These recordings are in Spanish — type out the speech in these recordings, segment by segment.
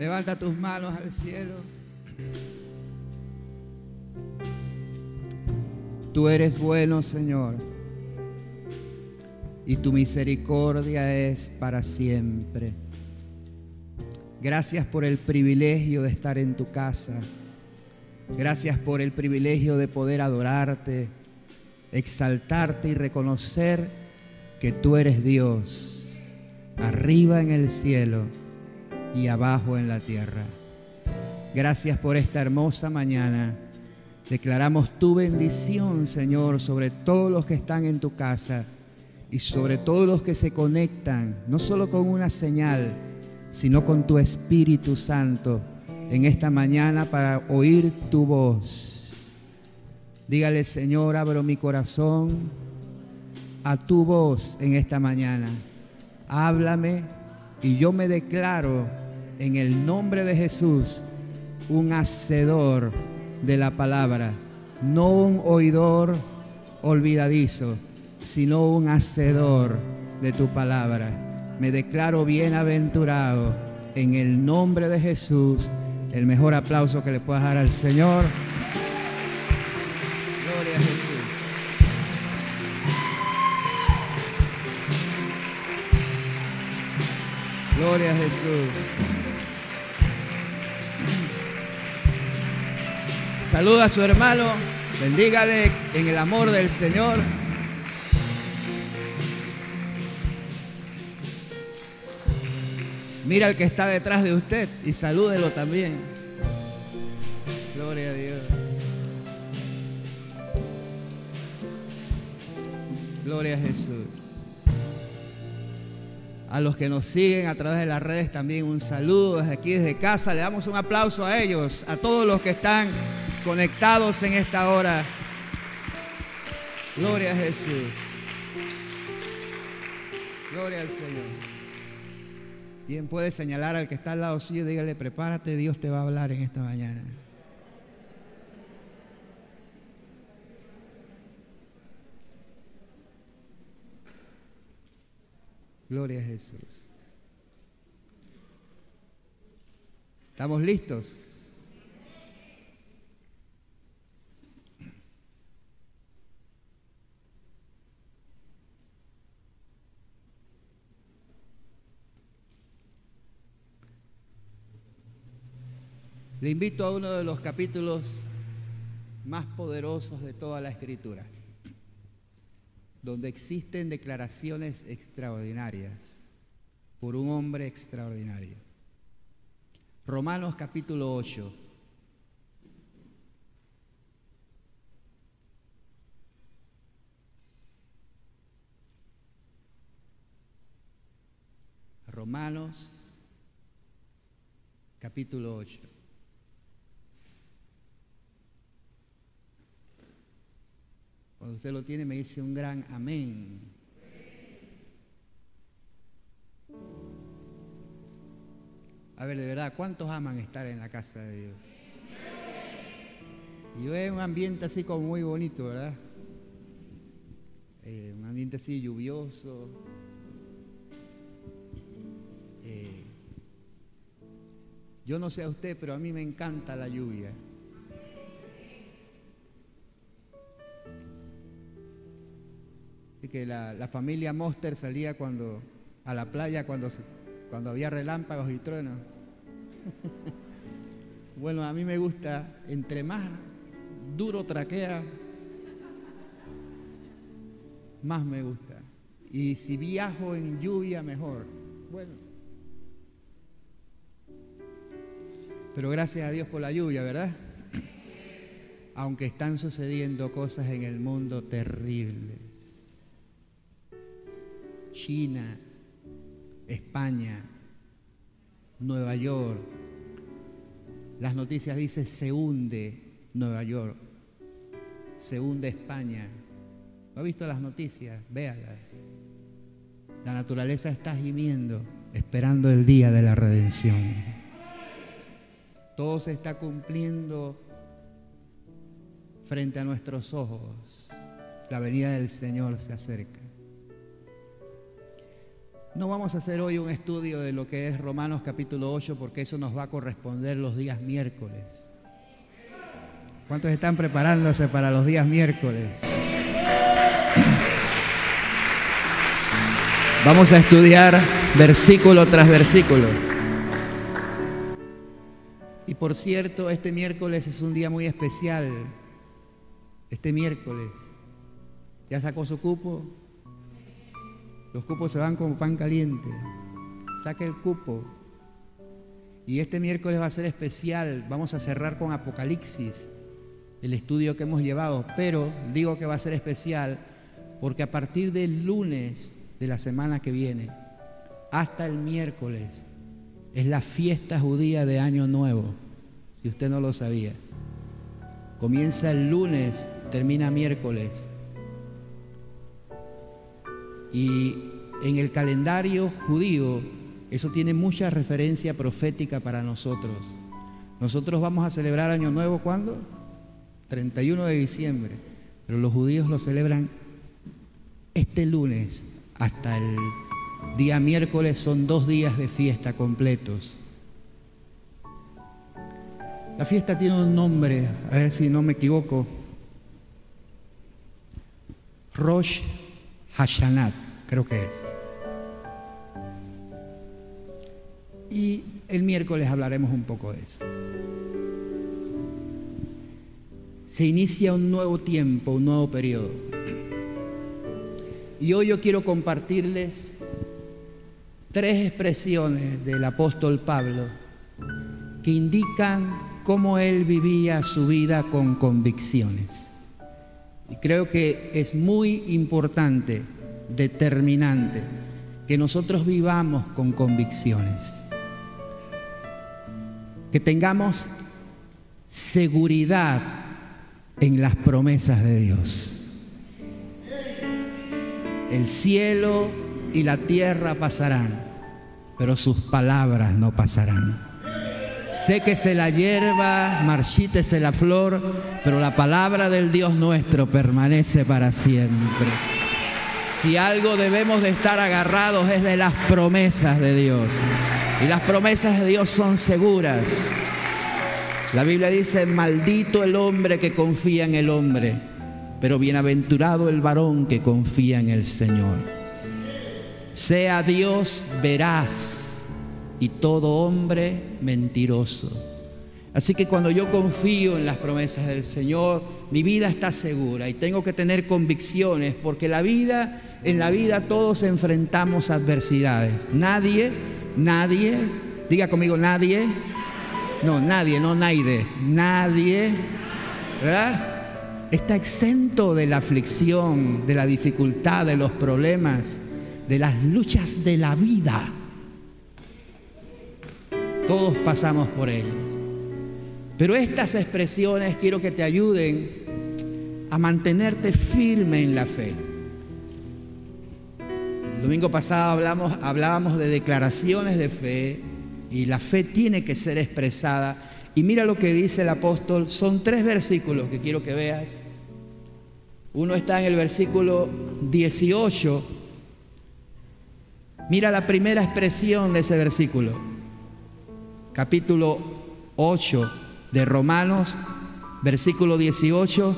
Levanta tus manos al cielo. Tú eres bueno, Señor, y tu misericordia es para siempre. Gracias por el privilegio de estar en tu casa. Gracias por el privilegio de poder adorarte, exaltarte y reconocer que tú eres Dios, arriba en el cielo y abajo en la tierra. Gracias por esta hermosa mañana. Declaramos tu bendición, Señor, sobre todos los que están en tu casa y sobre todos los que se conectan, no solo con una señal, sino con tu Espíritu Santo en esta mañana para oír tu voz. Dígale, Señor, abro mi corazón a tu voz en esta mañana. Háblame y yo me declaro en el nombre de Jesús un hacedor de la palabra, no un oidor olvidadizo, sino un hacedor de tu palabra. Me declaro bienaventurado en el nombre de Jesús. El mejor aplauso que le puedas dar al Señor. Gloria a Jesús. Saluda a su hermano, bendígale en el amor del Señor. Mira al que está detrás de usted y salúdelo también. Gloria a Dios. Gloria a Jesús. A los que nos siguen a través de las redes también un saludo desde aquí, desde casa. Le damos un aplauso a ellos, a todos los que están conectados en esta hora. Gloria a Jesús. Gloria al Señor. Bien puede señalar al que está al lado suyo, dígale, prepárate, Dios te va a hablar en esta mañana. Gloria a Jesús. ¿Estamos listos? Le invito a uno de los capítulos más poderosos de toda la escritura, donde existen declaraciones extraordinarias por un hombre extraordinario. Romanos capítulo 8. Romanos capítulo 8. Cuando usted lo tiene me dice un gran amén. A ver, de verdad, ¿cuántos aman estar en la casa de Dios? Y es un ambiente así como muy bonito, ¿verdad? Eh, un ambiente así lluvioso. Eh, yo no sé a usted, pero a mí me encanta la lluvia. Así que la, la familia Monster salía cuando a la playa cuando, cuando había relámpagos y truenos. bueno, a mí me gusta, entre más duro traquea, más me gusta. Y si viajo en lluvia, mejor. Bueno. Pero gracias a Dios por la lluvia, ¿verdad? Aunque están sucediendo cosas en el mundo terribles. China, España, Nueva York. Las noticias dicen se hunde Nueva York, se hunde España. ¿No ha visto las noticias? Véalas. La naturaleza está gimiendo, esperando el día de la redención. Todo se está cumpliendo frente a nuestros ojos. La venida del Señor se acerca. No vamos a hacer hoy un estudio de lo que es Romanos capítulo 8 porque eso nos va a corresponder los días miércoles. ¿Cuántos están preparándose para los días miércoles? Vamos a estudiar versículo tras versículo. Y por cierto, este miércoles es un día muy especial. Este miércoles. ¿Ya sacó su cupo? Los cupos se van como pan caliente. Saque el cupo. Y este miércoles va a ser especial. Vamos a cerrar con Apocalipsis, el estudio que hemos llevado. Pero digo que va a ser especial porque a partir del lunes de la semana que viene hasta el miércoles es la fiesta judía de Año Nuevo, si usted no lo sabía. Comienza el lunes, termina miércoles. Y en el calendario judío eso tiene mucha referencia profética para nosotros. Nosotros vamos a celebrar Año Nuevo ¿cuándo? 31 de diciembre. Pero los judíos lo celebran este lunes hasta el día miércoles. Son dos días de fiesta completos. La fiesta tiene un nombre, a ver si no me equivoco. Rosh Hashanah, creo que es. Y el miércoles hablaremos un poco de eso. Se inicia un nuevo tiempo, un nuevo periodo. Y hoy yo quiero compartirles tres expresiones del apóstol Pablo que indican cómo él vivía su vida con convicciones. Y creo que es muy importante, determinante, que nosotros vivamos con convicciones. Que tengamos seguridad en las promesas de Dios. El cielo y la tierra pasarán, pero sus palabras no pasarán. Séquese la hierba, marchítese la flor, pero la palabra del Dios nuestro permanece para siempre. Si algo debemos de estar agarrados es de las promesas de Dios. Y las promesas de Dios son seguras. La Biblia dice, maldito el hombre que confía en el hombre, pero bienaventurado el varón que confía en el Señor. Sea Dios veraz y todo hombre mentiroso. Así que cuando yo confío en las promesas del Señor, mi vida está segura y tengo que tener convicciones porque la vida, en la vida todos enfrentamos adversidades. Nadie, nadie, diga conmigo nadie, no, nadie, no nadie, nadie, ¿verdad? Está exento de la aflicción, de la dificultad, de los problemas, de las luchas de la vida. Todos pasamos por ellas. Pero estas expresiones quiero que te ayuden a mantenerte firme en la fe. El domingo pasado hablamos, hablábamos de declaraciones de fe y la fe tiene que ser expresada. Y mira lo que dice el apóstol, son tres versículos que quiero que veas. Uno está en el versículo 18. Mira la primera expresión de ese versículo capítulo 8 de Romanos, versículo 18,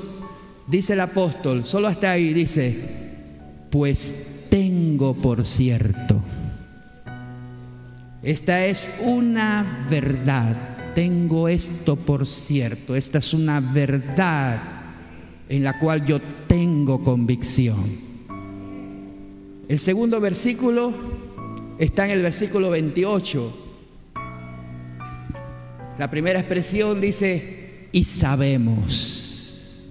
dice el apóstol, solo hasta ahí dice, pues tengo por cierto. Esta es una verdad, tengo esto por cierto, esta es una verdad en la cual yo tengo convicción. El segundo versículo está en el versículo 28 la primera expresión dice, y sabemos.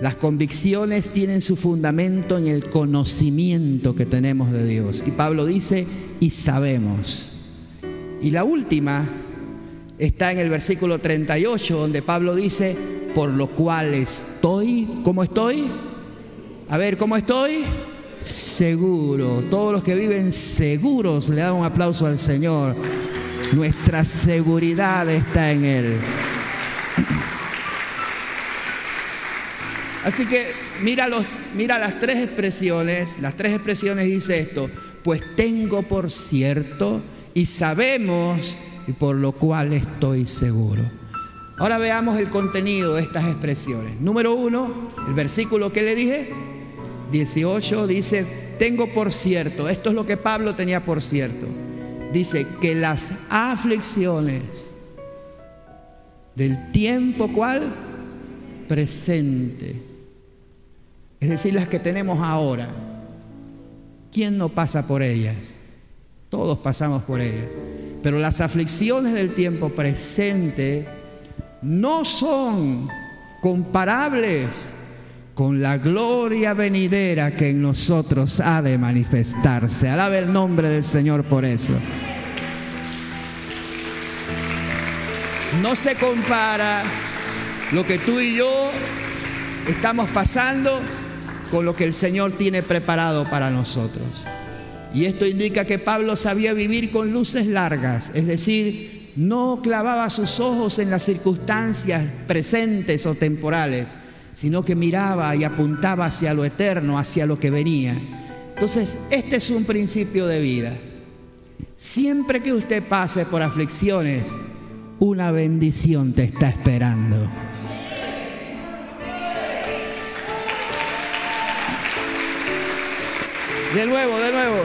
Las convicciones tienen su fundamento en el conocimiento que tenemos de Dios. Y Pablo dice, y sabemos. Y la última está en el versículo 38, donde Pablo dice, por lo cual estoy, ¿cómo estoy? A ver, ¿cómo estoy? Seguro. Todos los que viven seguros le dan un aplauso al Señor. Nuestra seguridad está en Él. Así que mira, los, mira las tres expresiones, las tres expresiones dice esto, pues tengo por cierto y sabemos y por lo cual estoy seguro. Ahora veamos el contenido de estas expresiones. Número uno, el versículo que le dije, 18, dice, tengo por cierto, esto es lo que Pablo tenía por cierto, dice que las aflicciones del tiempo cual presente, es decir, las que tenemos ahora, ¿quién no pasa por ellas? Todos pasamos por ellas. Pero las aflicciones del tiempo presente no son comparables con la gloria venidera que en nosotros ha de manifestarse. Alabe el nombre del Señor por eso. No se compara lo que tú y yo estamos pasando con lo que el Señor tiene preparado para nosotros. Y esto indica que Pablo sabía vivir con luces largas, es decir, no clavaba sus ojos en las circunstancias presentes o temporales, sino que miraba y apuntaba hacia lo eterno, hacia lo que venía. Entonces, este es un principio de vida. Siempre que usted pase por aflicciones, una bendición te está esperando. De nuevo, de nuevo.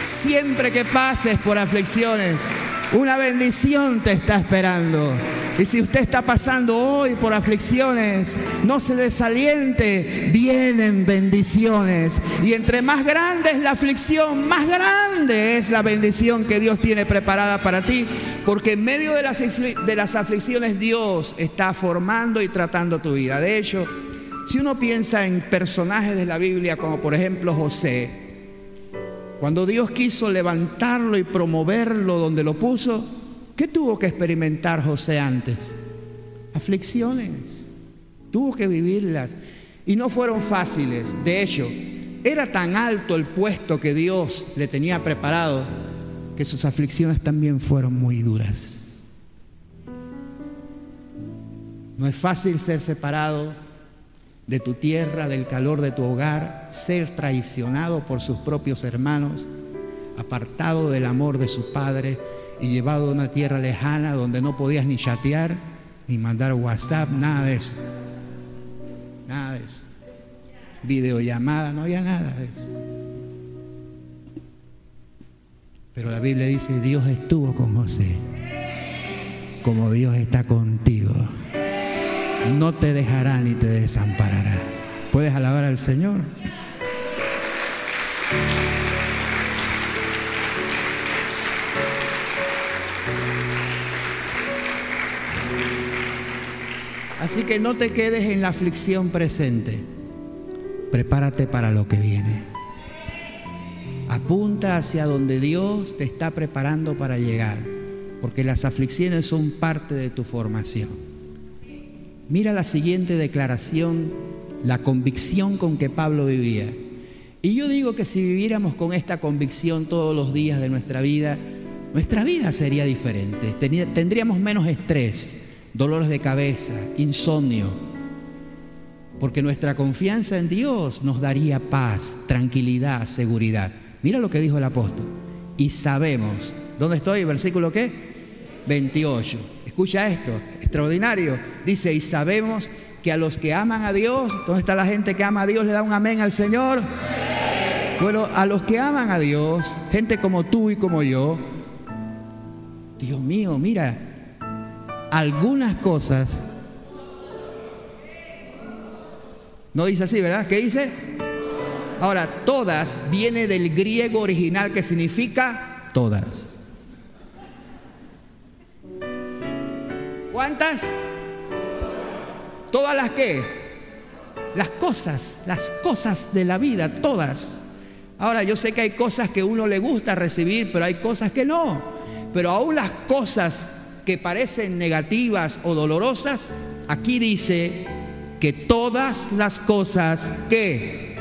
Siempre que pases por aflicciones, una bendición te está esperando. Y si usted está pasando hoy por aflicciones, no se desaliente, vienen bendiciones. Y entre más grande es la aflicción, más grande es la bendición que Dios tiene preparada para ti. Porque en medio de las, de las aflicciones Dios está formando y tratando tu vida. De hecho, si uno piensa en personajes de la Biblia como por ejemplo José, cuando Dios quiso levantarlo y promoverlo donde lo puso, ¿qué tuvo que experimentar José antes? Aflicciones. Tuvo que vivirlas. Y no fueron fáciles. De hecho, era tan alto el puesto que Dios le tenía preparado que sus aflicciones también fueron muy duras. No es fácil ser separado de tu tierra, del calor de tu hogar, ser traicionado por sus propios hermanos, apartado del amor de su padre y llevado a una tierra lejana donde no podías ni chatear, ni mandar WhatsApp, nada de eso. Nada de eso. Videollamada, no había nada de eso. Pero la Biblia dice, Dios estuvo con José, como Dios está contigo no te dejará ni te desamparará. ¿Puedes alabar al Señor? Así que no te quedes en la aflicción presente. Prepárate para lo que viene. Apunta hacia donde Dios te está preparando para llegar, porque las aflicciones son parte de tu formación. Mira la siguiente declaración, la convicción con que Pablo vivía. Y yo digo que si viviéramos con esta convicción todos los días de nuestra vida, nuestra vida sería diferente. Tendríamos menos estrés, dolores de cabeza, insomnio, porque nuestra confianza en Dios nos daría paz, tranquilidad, seguridad. Mira lo que dijo el apóstol. Y sabemos, ¿dónde estoy? ¿Versículo qué? 28. Escucha esto, extraordinario. Dice, y sabemos que a los que aman a Dios, ¿dónde está la gente que ama a Dios? ¿Le da un amén al Señor? Bueno, a los que aman a Dios, gente como tú y como yo, Dios mío, mira, algunas cosas, no dice así, ¿verdad? ¿Qué dice? Ahora, todas viene del griego original que significa todas. ¿Cuántas? Todas las que. Las cosas, las cosas de la vida, todas. Ahora yo sé que hay cosas que uno le gusta recibir, pero hay cosas que no. Pero aún las cosas que parecen negativas o dolorosas, aquí dice que todas las cosas que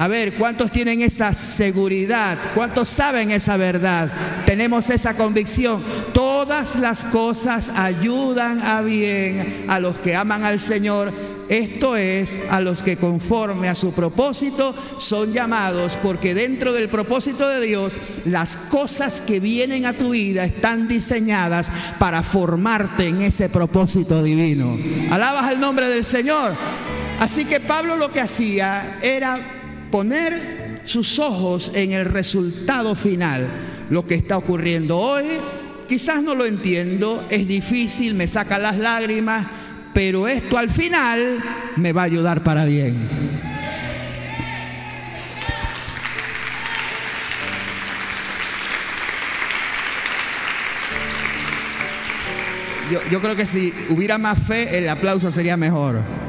a ver, ¿cuántos tienen esa seguridad? ¿Cuántos saben esa verdad? Tenemos esa convicción. Todas las cosas ayudan a bien a los que aman al Señor, Esto es a los que conforme a su propósito son llamados, porque dentro del propósito de Dios las cosas que vienen a tu vida están diseñadas para formarte en ese propósito divino. Alabas el nombre del Señor. Así que Pablo lo que hacía era poner sus ojos en el resultado final, lo que está ocurriendo hoy. Quizás no lo entiendo, es difícil, me saca las lágrimas, pero esto al final me va a ayudar para bien. Yo, yo, creo que si hubiera más fe, el aplauso sería mejor.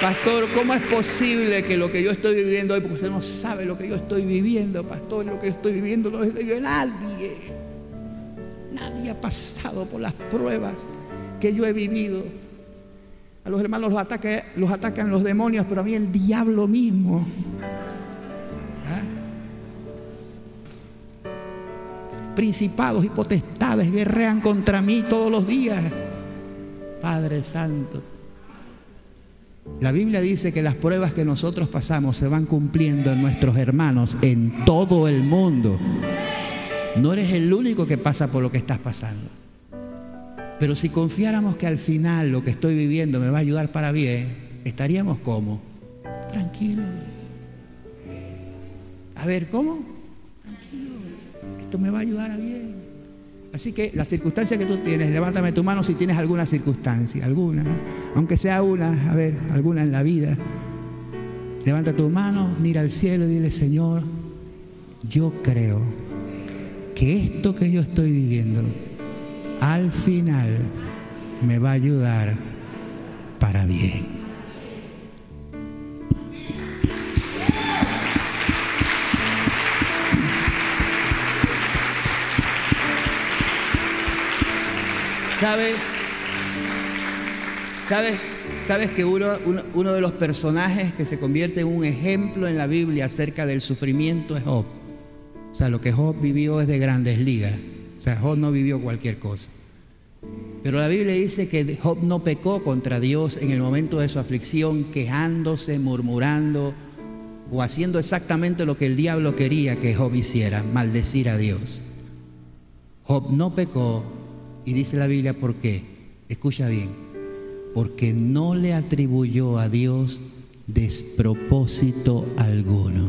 Pastor, ¿cómo es posible que lo que yo estoy viviendo hoy, porque usted no sabe lo que yo estoy viviendo, pastor, lo que yo estoy viviendo no lo vive nadie. Nadie ha pasado por las pruebas que yo he vivido. A los hermanos los, atacan los demonios, pero a mí el diablo mismo. ¿Ah? Principados y potestades guerrean contra mí todos los días. Padre Santo. La Biblia dice que las pruebas que nosotros pasamos se van cumpliendo en nuestros hermanos en todo el mundo. No eres el único que pasa por lo que estás pasando. Pero si confiáramos que al final lo que estoy viviendo me va a ayudar para bien, estaríamos como tranquilos. A ver, ¿cómo? Tranquilos. Esto me va a ayudar a bien. Así que la circunstancia que tú tienes, levántame tu mano si tienes alguna circunstancia, alguna, aunque sea una, a ver, alguna en la vida. Levanta tu mano, mira al cielo y dile, Señor, yo creo que esto que yo estoy viviendo al final me va a ayudar para bien. ¿Sabes? ¿Sabes? ¿Sabes que uno, uno, de los personajes que se convierte en un ejemplo en la Biblia acerca del sufrimiento es Job? O sea, lo que Job vivió es de grandes ligas. O sea, Job no vivió cualquier cosa. Pero la Biblia dice que Job no pecó contra Dios en el momento de su aflicción, quejándose, murmurando o haciendo exactamente lo que el diablo quería que Job hiciera, maldecir a Dios. Job no pecó y dice la Biblia, ¿por qué? Escucha bien, porque no le atribuyó a Dios despropósito alguno.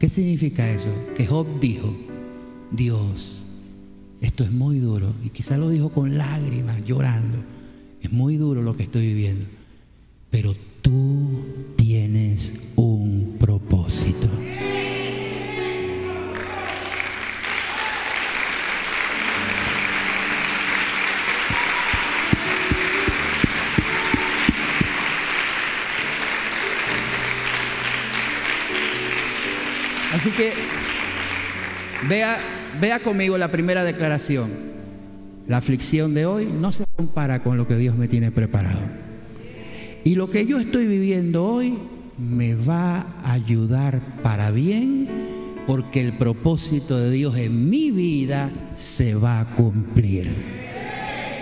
¿Qué significa eso? Que Job dijo, Dios, esto es muy duro, y quizá lo dijo con lágrimas, llorando, es muy duro lo que estoy viviendo, pero tú tienes un propósito. Así que vea, vea conmigo la primera declaración. La aflicción de hoy no se compara con lo que Dios me tiene preparado. Y lo que yo estoy viviendo hoy me va a ayudar para bien porque el propósito de Dios en mi vida se va a cumplir.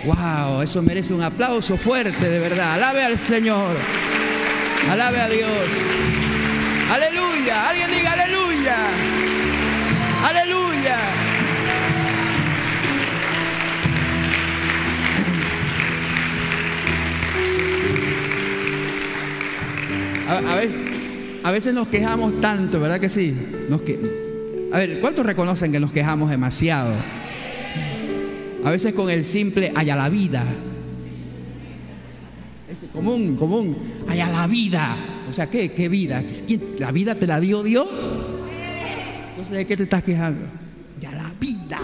Wow, eso merece un aplauso fuerte de verdad. Alabe al Señor. Alabe a Dios. Aleluya. Alguien diga aleluya. Aleluya. A, veces, a veces nos quejamos tanto, ¿verdad que sí? Que, a ver, ¿cuántos reconocen que nos quejamos demasiado? A veces con el simple allá la vida. Es común, común. Allá la vida. O sea, ¿qué, qué vida? ¿La vida te la dio Dios? Entonces, ¿de qué te estás quejando? Ya la vida.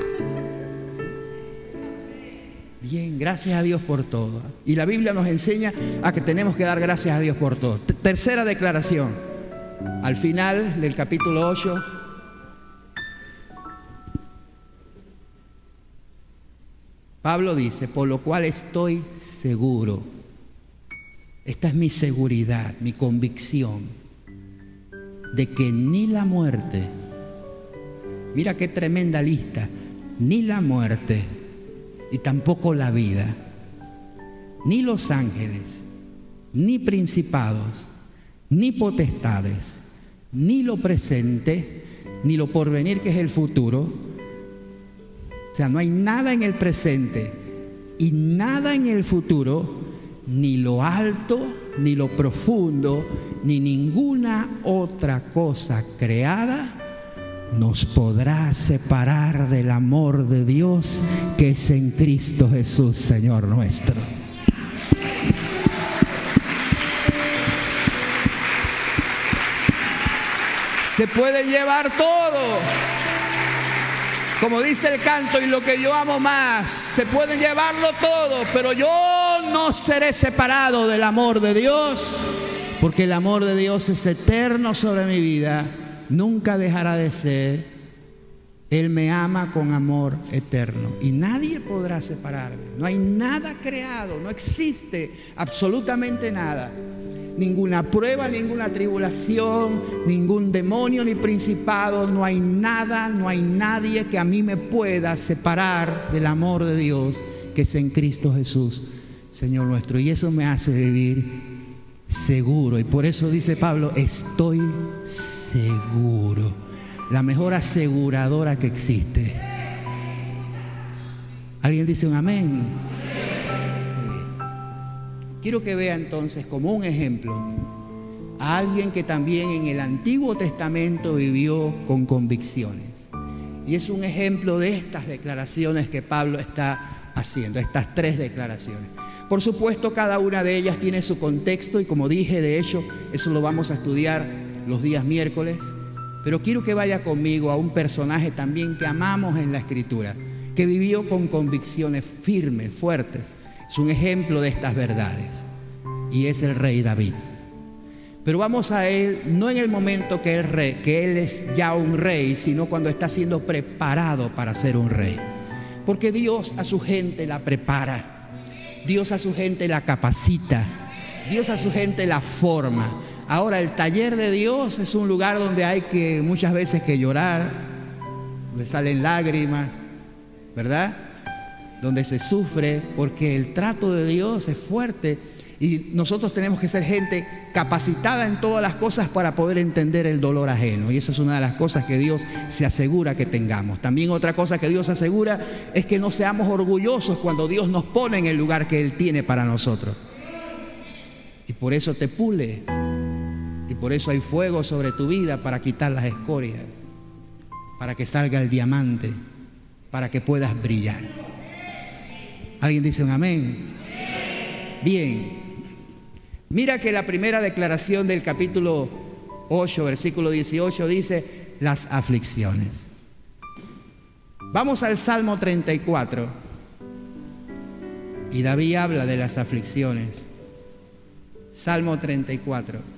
Bien, gracias a Dios por todo. Y la Biblia nos enseña a que tenemos que dar gracias a Dios por todo. Tercera declaración. Al final del capítulo 8. Pablo dice, por lo cual estoy seguro esta es mi seguridad, mi convicción. de que ni la muerte, mira qué tremenda lista, ni la muerte y tampoco la vida, ni los ángeles, ni principados, ni potestades, ni lo presente, ni lo porvenir que es el futuro. O sea, no hay nada en el presente y nada en el futuro, ni lo alto, ni lo profundo, ni ninguna otra cosa creada nos podrá separar del amor de Dios que es en Cristo Jesús, Señor nuestro. Se puede llevar todo. Como dice el canto, y lo que yo amo más, se puede llevarlo todo, pero yo no seré separado del amor de Dios, porque el amor de Dios es eterno sobre mi vida, nunca dejará de ser. Él me ama con amor eterno y nadie podrá separarme. No hay nada creado, no existe absolutamente nada ninguna prueba, ninguna tribulación, ningún demonio ni principado, no hay nada, no hay nadie que a mí me pueda separar del amor de Dios que es en Cristo Jesús, Señor nuestro. Y eso me hace vivir seguro. Y por eso dice Pablo, estoy seguro. La mejor aseguradora que existe. ¿Alguien dice un amén? Quiero que vea entonces como un ejemplo a alguien que también en el Antiguo Testamento vivió con convicciones. Y es un ejemplo de estas declaraciones que Pablo está haciendo, estas tres declaraciones. Por supuesto, cada una de ellas tiene su contexto y como dije, de hecho, eso lo vamos a estudiar los días miércoles. Pero quiero que vaya conmigo a un personaje también que amamos en la Escritura, que vivió con convicciones firmes, fuertes es un ejemplo de estas verdades. Y es el rey David. Pero vamos a él no en el momento que que él es ya un rey, sino cuando está siendo preparado para ser un rey. Porque Dios a su gente la prepara. Dios a su gente la capacita. Dios a su gente la forma. Ahora el taller de Dios es un lugar donde hay que muchas veces que llorar, le salen lágrimas, ¿verdad? Donde se sufre, porque el trato de Dios es fuerte y nosotros tenemos que ser gente capacitada en todas las cosas para poder entender el dolor ajeno. Y esa es una de las cosas que Dios se asegura que tengamos. También otra cosa que Dios asegura es que no seamos orgullosos cuando Dios nos pone en el lugar que Él tiene para nosotros. Y por eso te pule. Y por eso hay fuego sobre tu vida para quitar las escorias. Para que salga el diamante. Para que puedas brillar. ¿Alguien dice un amén? Bien. Mira que la primera declaración del capítulo 8, versículo 18 dice las aflicciones. Vamos al Salmo 34. Y David habla de las aflicciones. Salmo 34.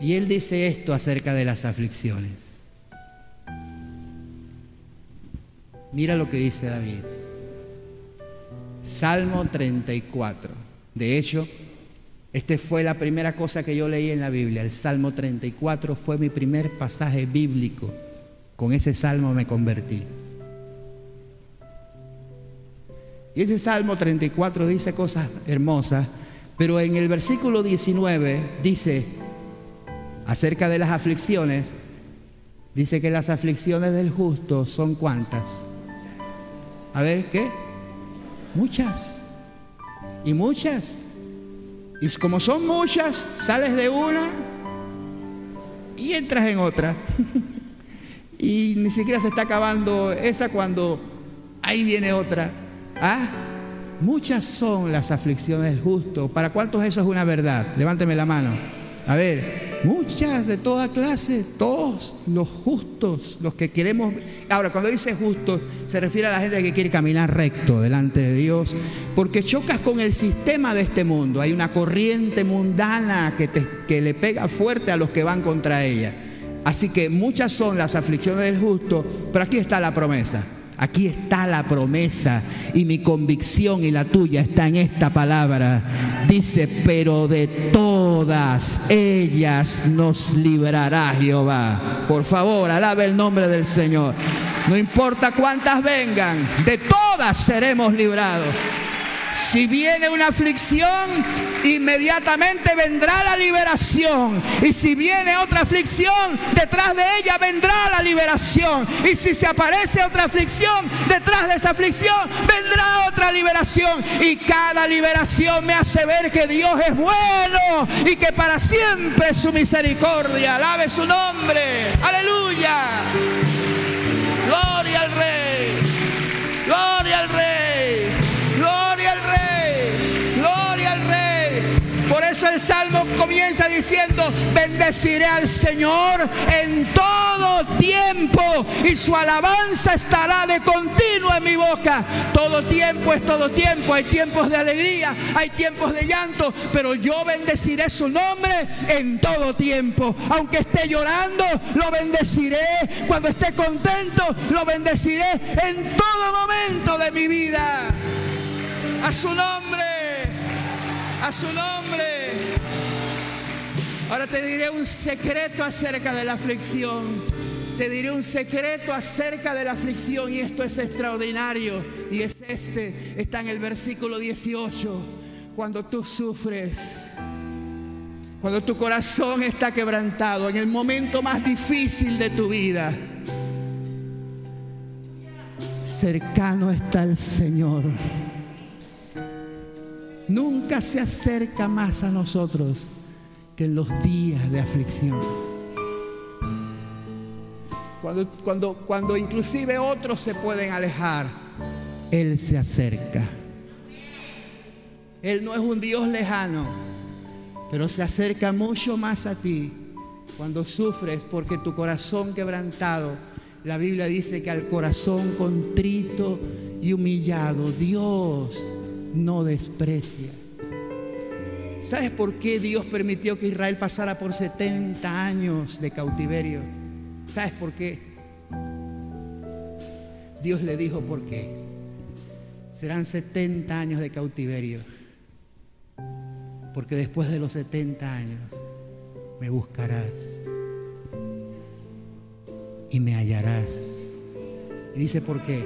Y él dice esto acerca de las aflicciones. Mira lo que dice David. Salmo 34. De hecho, esta fue la primera cosa que yo leí en la Biblia. El Salmo 34 fue mi primer pasaje bíblico. Con ese salmo me convertí. Y ese Salmo 34 dice cosas hermosas, pero en el versículo 19 dice, acerca de las aflicciones, dice que las aflicciones del justo son cuántas. A ver, ¿qué? Muchas. Y muchas. Y como son muchas, sales de una y entras en otra. y ni siquiera se está acabando esa cuando ahí viene otra. ¿Ah? Muchas son las aflicciones del justo. ¿Para cuántos eso es una verdad? Levánteme la mano. A ver, Muchas de toda clase, todos los justos, los que queremos... Ahora, cuando dice justos, se refiere a la gente que quiere caminar recto delante de Dios, porque chocas con el sistema de este mundo. Hay una corriente mundana que, que le pega fuerte a los que van contra ella. Así que muchas son las aflicciones del justo, pero aquí está la promesa. Aquí está la promesa y mi convicción y la tuya está en esta palabra. Dice, pero de todas ellas nos librará Jehová. Por favor, alabe el nombre del Señor. No importa cuántas vengan, de todas seremos librados. Si viene una aflicción, inmediatamente vendrá la liberación. Y si viene otra aflicción, detrás de ella vendrá la liberación. Y si se aparece otra aflicción, detrás de esa aflicción vendrá otra liberación. Y cada liberación me hace ver que Dios es bueno y que para siempre su misericordia. Alabe su nombre. Aleluya. Gloria al Rey. Gloria al Rey. Por eso el Salmo comienza diciendo, bendeciré al Señor en todo tiempo y su alabanza estará de continuo en mi boca. Todo tiempo es todo tiempo. Hay tiempos de alegría, hay tiempos de llanto, pero yo bendeciré su nombre en todo tiempo. Aunque esté llorando, lo bendeciré. Cuando esté contento, lo bendeciré en todo momento de mi vida. A su nombre, a su nombre. Ahora te diré un secreto acerca de la aflicción. Te diré un secreto acerca de la aflicción y esto es extraordinario. Y es este, está en el versículo 18. Cuando tú sufres, cuando tu corazón está quebrantado, en el momento más difícil de tu vida, cercano está el Señor. Nunca se acerca más a nosotros que en los días de aflicción. Cuando, cuando, cuando inclusive otros se pueden alejar, Él se acerca. Él no es un Dios lejano, pero se acerca mucho más a ti cuando sufres porque tu corazón quebrantado, la Biblia dice que al corazón contrito y humillado, Dios no desprecia. ¿Sabes por qué Dios permitió que Israel pasara por 70 años de cautiverio? ¿Sabes por qué? Dios le dijo por qué. Serán 70 años de cautiverio. Porque después de los 70 años me buscarás y me hallarás. Y dice por qué.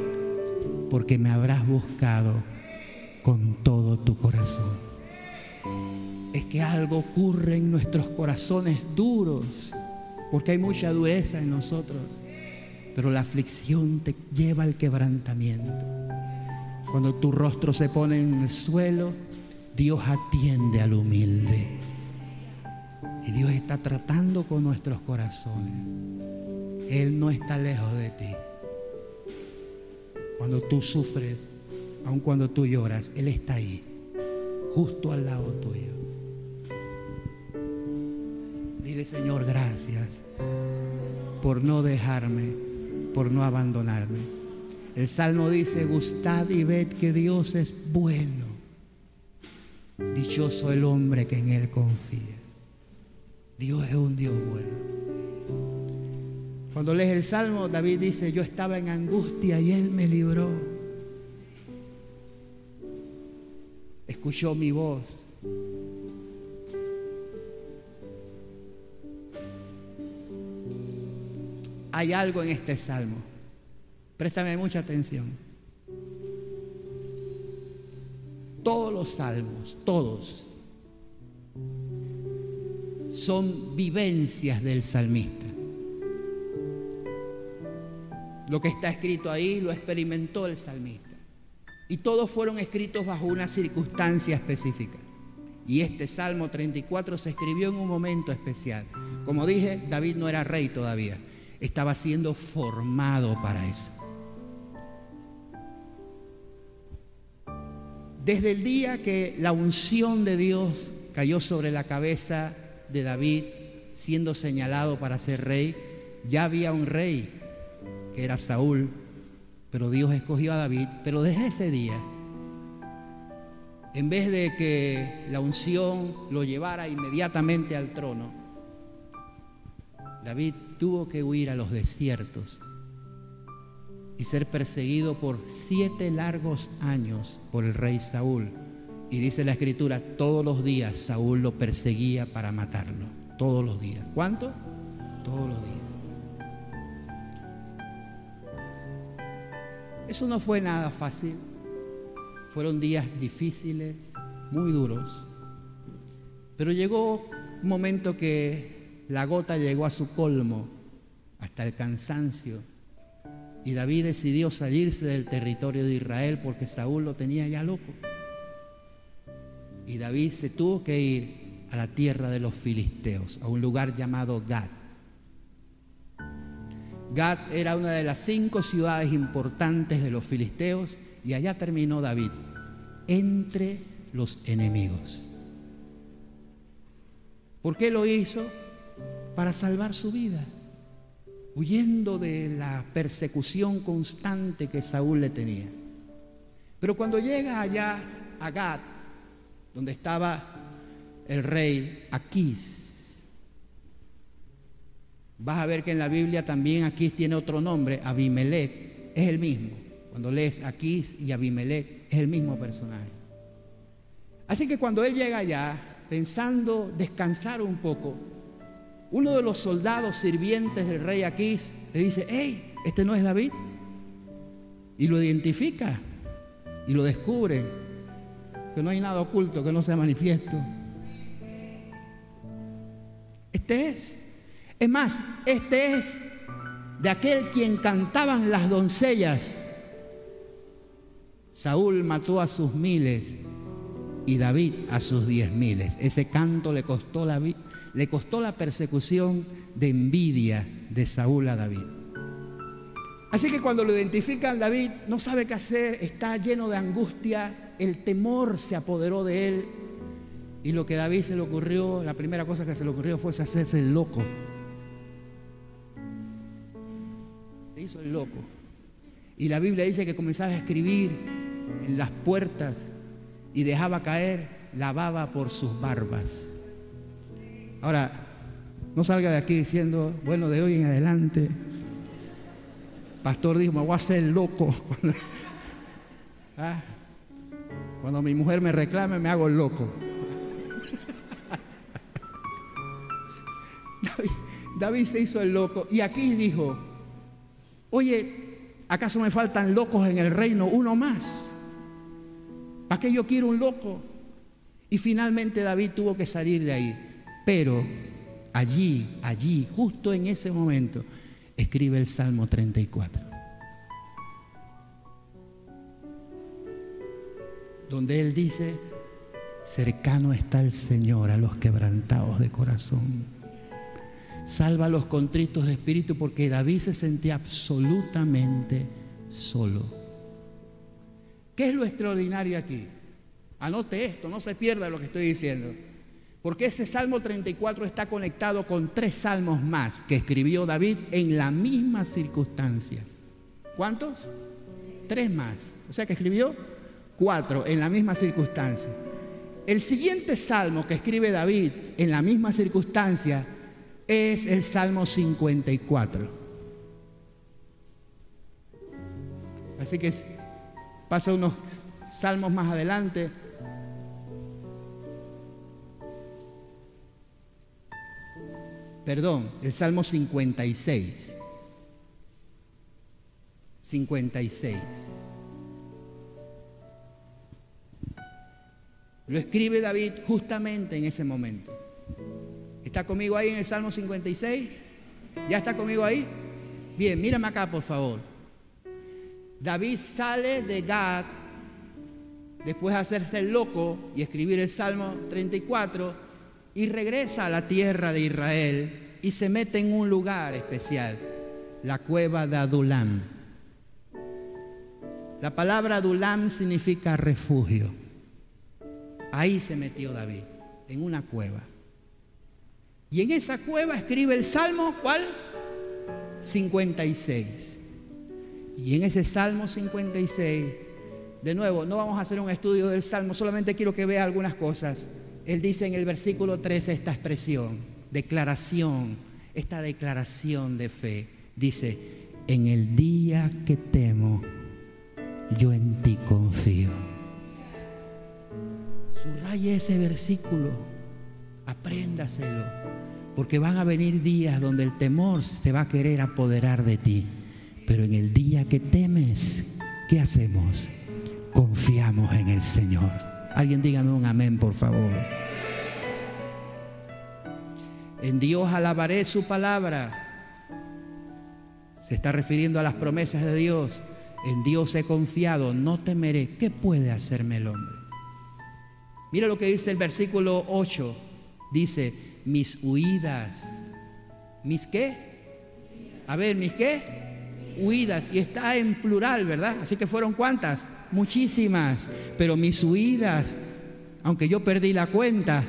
Porque me habrás buscado con todo tu corazón. Es que algo ocurre en nuestros corazones duros, porque hay mucha dureza en nosotros, pero la aflicción te lleva al quebrantamiento. Cuando tu rostro se pone en el suelo, Dios atiende al humilde. Y Dios está tratando con nuestros corazones. Él no está lejos de ti. Cuando tú sufres, aun cuando tú lloras, Él está ahí, justo al lado tuyo. Dile, Señor, gracias por no dejarme, por no abandonarme. El Salmo dice, gustad y ved que Dios es bueno. Dichoso el hombre que en Él confía. Dios es un Dios bueno. Cuando lees el Salmo, David dice, yo estaba en angustia y Él me libró. Escuchó mi voz. Hay algo en este salmo. Préstame mucha atención. Todos los salmos, todos, son vivencias del salmista. Lo que está escrito ahí lo experimentó el salmista. Y todos fueron escritos bajo una circunstancia específica. Y este Salmo 34 se escribió en un momento especial. Como dije, David no era rey todavía. Estaba siendo formado para eso. Desde el día que la unción de Dios cayó sobre la cabeza de David, siendo señalado para ser rey, ya había un rey, que era Saúl, pero Dios escogió a David. Pero desde ese día, en vez de que la unción lo llevara inmediatamente al trono, David tuvo que huir a los desiertos y ser perseguido por siete largos años por el rey Saúl. Y dice la escritura, todos los días Saúl lo perseguía para matarlo. Todos los días. ¿Cuánto? Todos los días. Eso no fue nada fácil. Fueron días difíciles, muy duros. Pero llegó un momento que la gota llegó a su colmo, hasta el cansancio. Y David decidió salirse del territorio de Israel porque Saúl lo tenía ya loco. Y David se tuvo que ir a la tierra de los filisteos, a un lugar llamado Gad. Gad era una de las cinco ciudades importantes de los filisteos y allá terminó David, entre los enemigos. ¿Por qué lo hizo? Para salvar su vida, huyendo de la persecución constante que Saúl le tenía. Pero cuando llega allá a Gad, donde estaba el rey Aquís, Vas a ver que en la Biblia también Aquís tiene otro nombre, Abimelech, es el mismo. Cuando lees Aquís y Abimelech, es el mismo personaje. Así que cuando él llega allá, pensando descansar un poco, uno de los soldados sirvientes del rey Aquís le dice, hey, este no es David. Y lo identifica y lo descubre, que no hay nada oculto, que no sea manifiesto. Este es. Es más, este es de aquel quien cantaban las doncellas. Saúl mató a sus miles y David a sus diez miles. Ese canto le costó la, le costó la persecución de envidia de Saúl a David. Así que cuando lo identifican, David no sabe qué hacer, está lleno de angustia, el temor se apoderó de él. Y lo que a David se le ocurrió, la primera cosa que se le ocurrió fue hacerse el loco. Hizo el loco. Y la Biblia dice que comenzaba a escribir en las puertas y dejaba caer la baba por sus barbas. Ahora, no salga de aquí diciendo, bueno, de hoy en adelante, pastor dijo, me voy a hacer loco. Ah, cuando, mi mujer me reclame, me hago loco. David, David se hizo el loco y aquí dijo, Oye, ¿acaso me faltan locos en el reino? Uno más. ¿Para qué yo quiero un loco? Y finalmente David tuvo que salir de ahí. Pero allí, allí, justo en ese momento, escribe el Salmo 34. Donde él dice, cercano está el Señor a los quebrantados de corazón Salva a los contritos de espíritu porque David se sentía absolutamente solo. ¿Qué es lo extraordinario aquí? Anote esto, no se pierda lo que estoy diciendo. Porque ese Salmo 34 está conectado con tres salmos más que escribió David en la misma circunstancia. ¿Cuántos? Tres más. O sea que escribió cuatro en la misma circunstancia. El siguiente salmo que escribe David en la misma circunstancia es el Salmo 54. Así que pasa unos salmos más adelante. Perdón, el Salmo 56. 56. Lo escribe David justamente en ese momento. ¿Está conmigo ahí en el Salmo 56? ¿Ya está conmigo ahí? Bien, mírame acá, por favor. David sale de Gad después de hacerse el loco y escribir el Salmo 34 y regresa a la tierra de Israel y se mete en un lugar especial, la cueva de Adulam. La palabra Adulam significa refugio. Ahí se metió David, en una cueva. Y en esa cueva escribe el Salmo, ¿cuál? 56. Y en ese Salmo 56, de nuevo, no vamos a hacer un estudio del Salmo, solamente quiero que vea algunas cosas. Él dice en el versículo 13 esta expresión, declaración, esta declaración de fe. Dice, en el día que temo, yo en ti confío. Subraya ese versículo, apréndaselo, porque van a venir días donde el temor se va a querer apoderar de ti. Pero en el día que temes, ¿qué hacemos? Confiamos en el Señor. Alguien dígame un amén, por favor. En Dios alabaré su palabra. Se está refiriendo a las promesas de Dios. En Dios he confiado, no temeré. ¿Qué puede hacerme el hombre? Mira lo que dice el versículo 8. Dice, mis huidas. ¿Mis qué? A ver, ¿mis qué? Huidas. Y está en plural, ¿verdad? Así que fueron cuántas? Muchísimas. Pero mis huidas, aunque yo perdí la cuenta,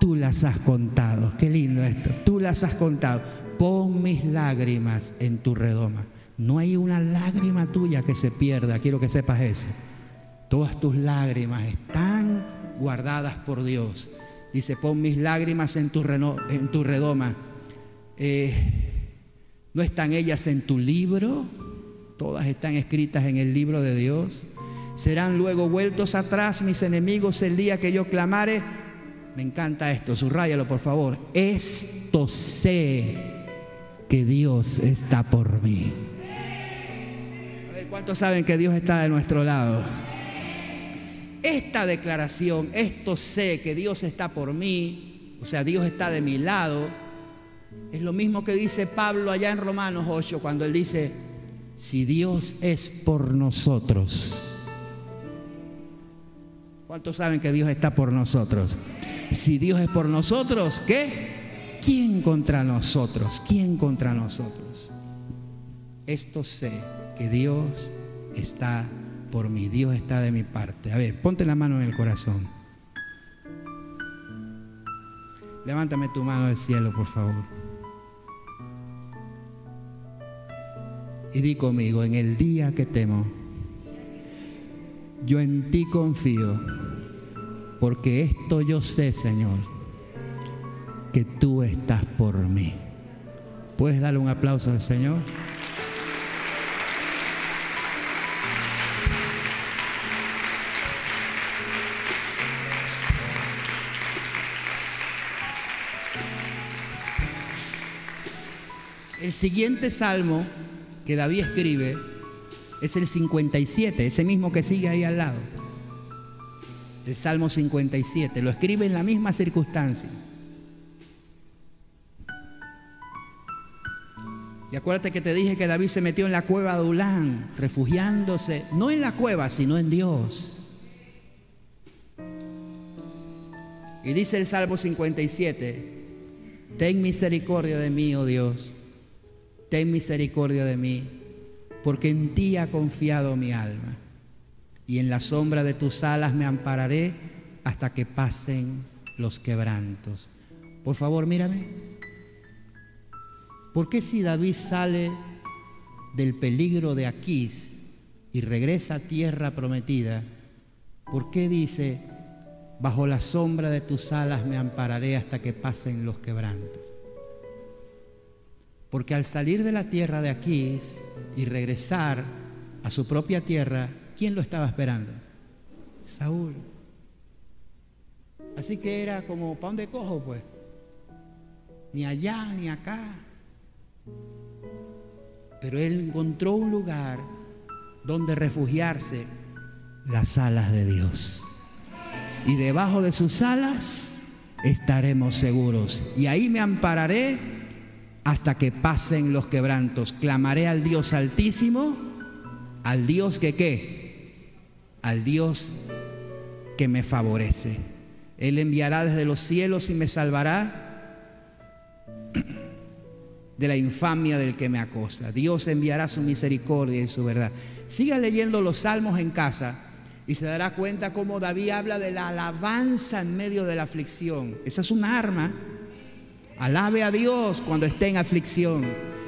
tú las has contado. Qué lindo esto. Tú las has contado. Pon mis lágrimas en tu redoma. No hay una lágrima tuya que se pierda. Quiero que sepas eso. Todas tus lágrimas están guardadas por Dios. Dice, pon mis lágrimas en tu, en tu redoma. Eh, ¿No están ellas en tu libro? Todas están escritas en el libro de Dios. Serán luego vueltos atrás mis enemigos el día que yo clamare. Me encanta esto, subrayalo por favor. Esto sé que Dios está por mí. A ver, ¿cuántos saben que Dios está de nuestro lado? Esta declaración, esto sé que Dios está por mí, o sea, Dios está de mi lado, es lo mismo que dice Pablo allá en Romanos 8, cuando él dice, si Dios es por nosotros, ¿cuántos saben que Dios está por nosotros? Si Dios es por nosotros, ¿qué? ¿Quién contra nosotros? ¿Quién contra nosotros? Esto sé que Dios está por mí, Dios está de mi parte. A ver, ponte la mano en el corazón. Levántame tu mano al cielo, por favor. Y di conmigo, en el día que temo, yo en ti confío, porque esto yo sé, Señor, que tú estás por mí. ¿Puedes darle un aplauso al Señor? El siguiente salmo que David escribe es el 57, ese mismo que sigue ahí al lado. El Salmo 57, lo escribe en la misma circunstancia. Y acuérdate que te dije que David se metió en la cueva de Ulán, refugiándose, no en la cueva, sino en Dios. Y dice el Salmo 57, ten misericordia de mí, oh Dios, ten misericordia de mí, porque en ti ha confiado mi alma, y en la sombra de tus alas me ampararé hasta que pasen los quebrantos. Por favor, mírame. ¿Por qué si David sale del peligro de Aquís y regresa a tierra prometida, por qué dice, bajo la sombra de tus alas me ampararé hasta que pasen los quebrantos? Porque al salir de la tierra de Aquís y regresar a su propia tierra, ¿quién lo estaba esperando? Saúl. Así que era como pan de cojo, pues. Ni allá ni acá. Pero él encontró un lugar donde refugiarse, las alas de Dios. Y debajo de sus alas estaremos seguros. Y ahí me ampararé hasta que pasen los quebrantos. Clamaré al Dios altísimo, al Dios que qué, al Dios que me favorece. Él enviará desde los cielos y me salvará de la infamia del que me acosa. Dios enviará su misericordia y su verdad. Siga leyendo los salmos en casa y se dará cuenta cómo David habla de la alabanza en medio de la aflicción. Esa es una arma Alabe a Dios cuando esté en aflicción.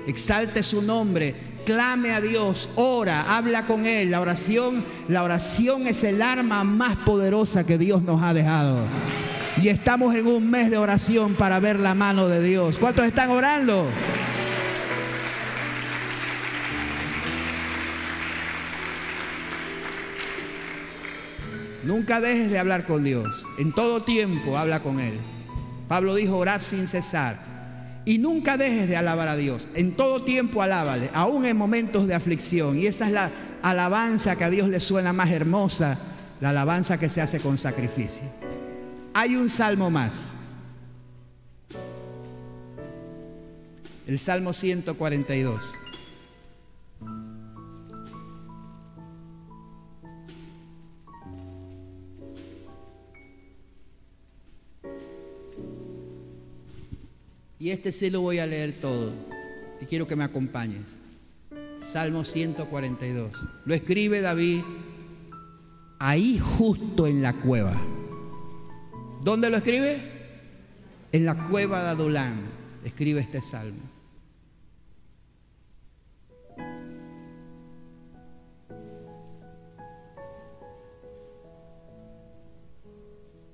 Exalte su nombre. Clame a Dios, ora, habla con él. La oración, la oración es el arma más poderosa que Dios nos ha dejado. Y estamos en un mes de oración para ver la mano de Dios. ¿Cuántos están orando? Nunca dejes de hablar con Dios. En todo tiempo habla con él. Pablo dijo, orad sin cesar. Y nunca dejes de alabar a Dios. En todo tiempo alábale, aún en momentos de aflicción. Y esa es la alabanza que a Dios le suena más hermosa, la alabanza que se hace con sacrificio. Hay un salmo más. El Salmo 142. Y este sí lo voy a leer todo. Y quiero que me acompañes. Salmo 142. Lo escribe David ahí justo en la cueva. ¿Dónde lo escribe? En la cueva de Adulán. Escribe este salmo.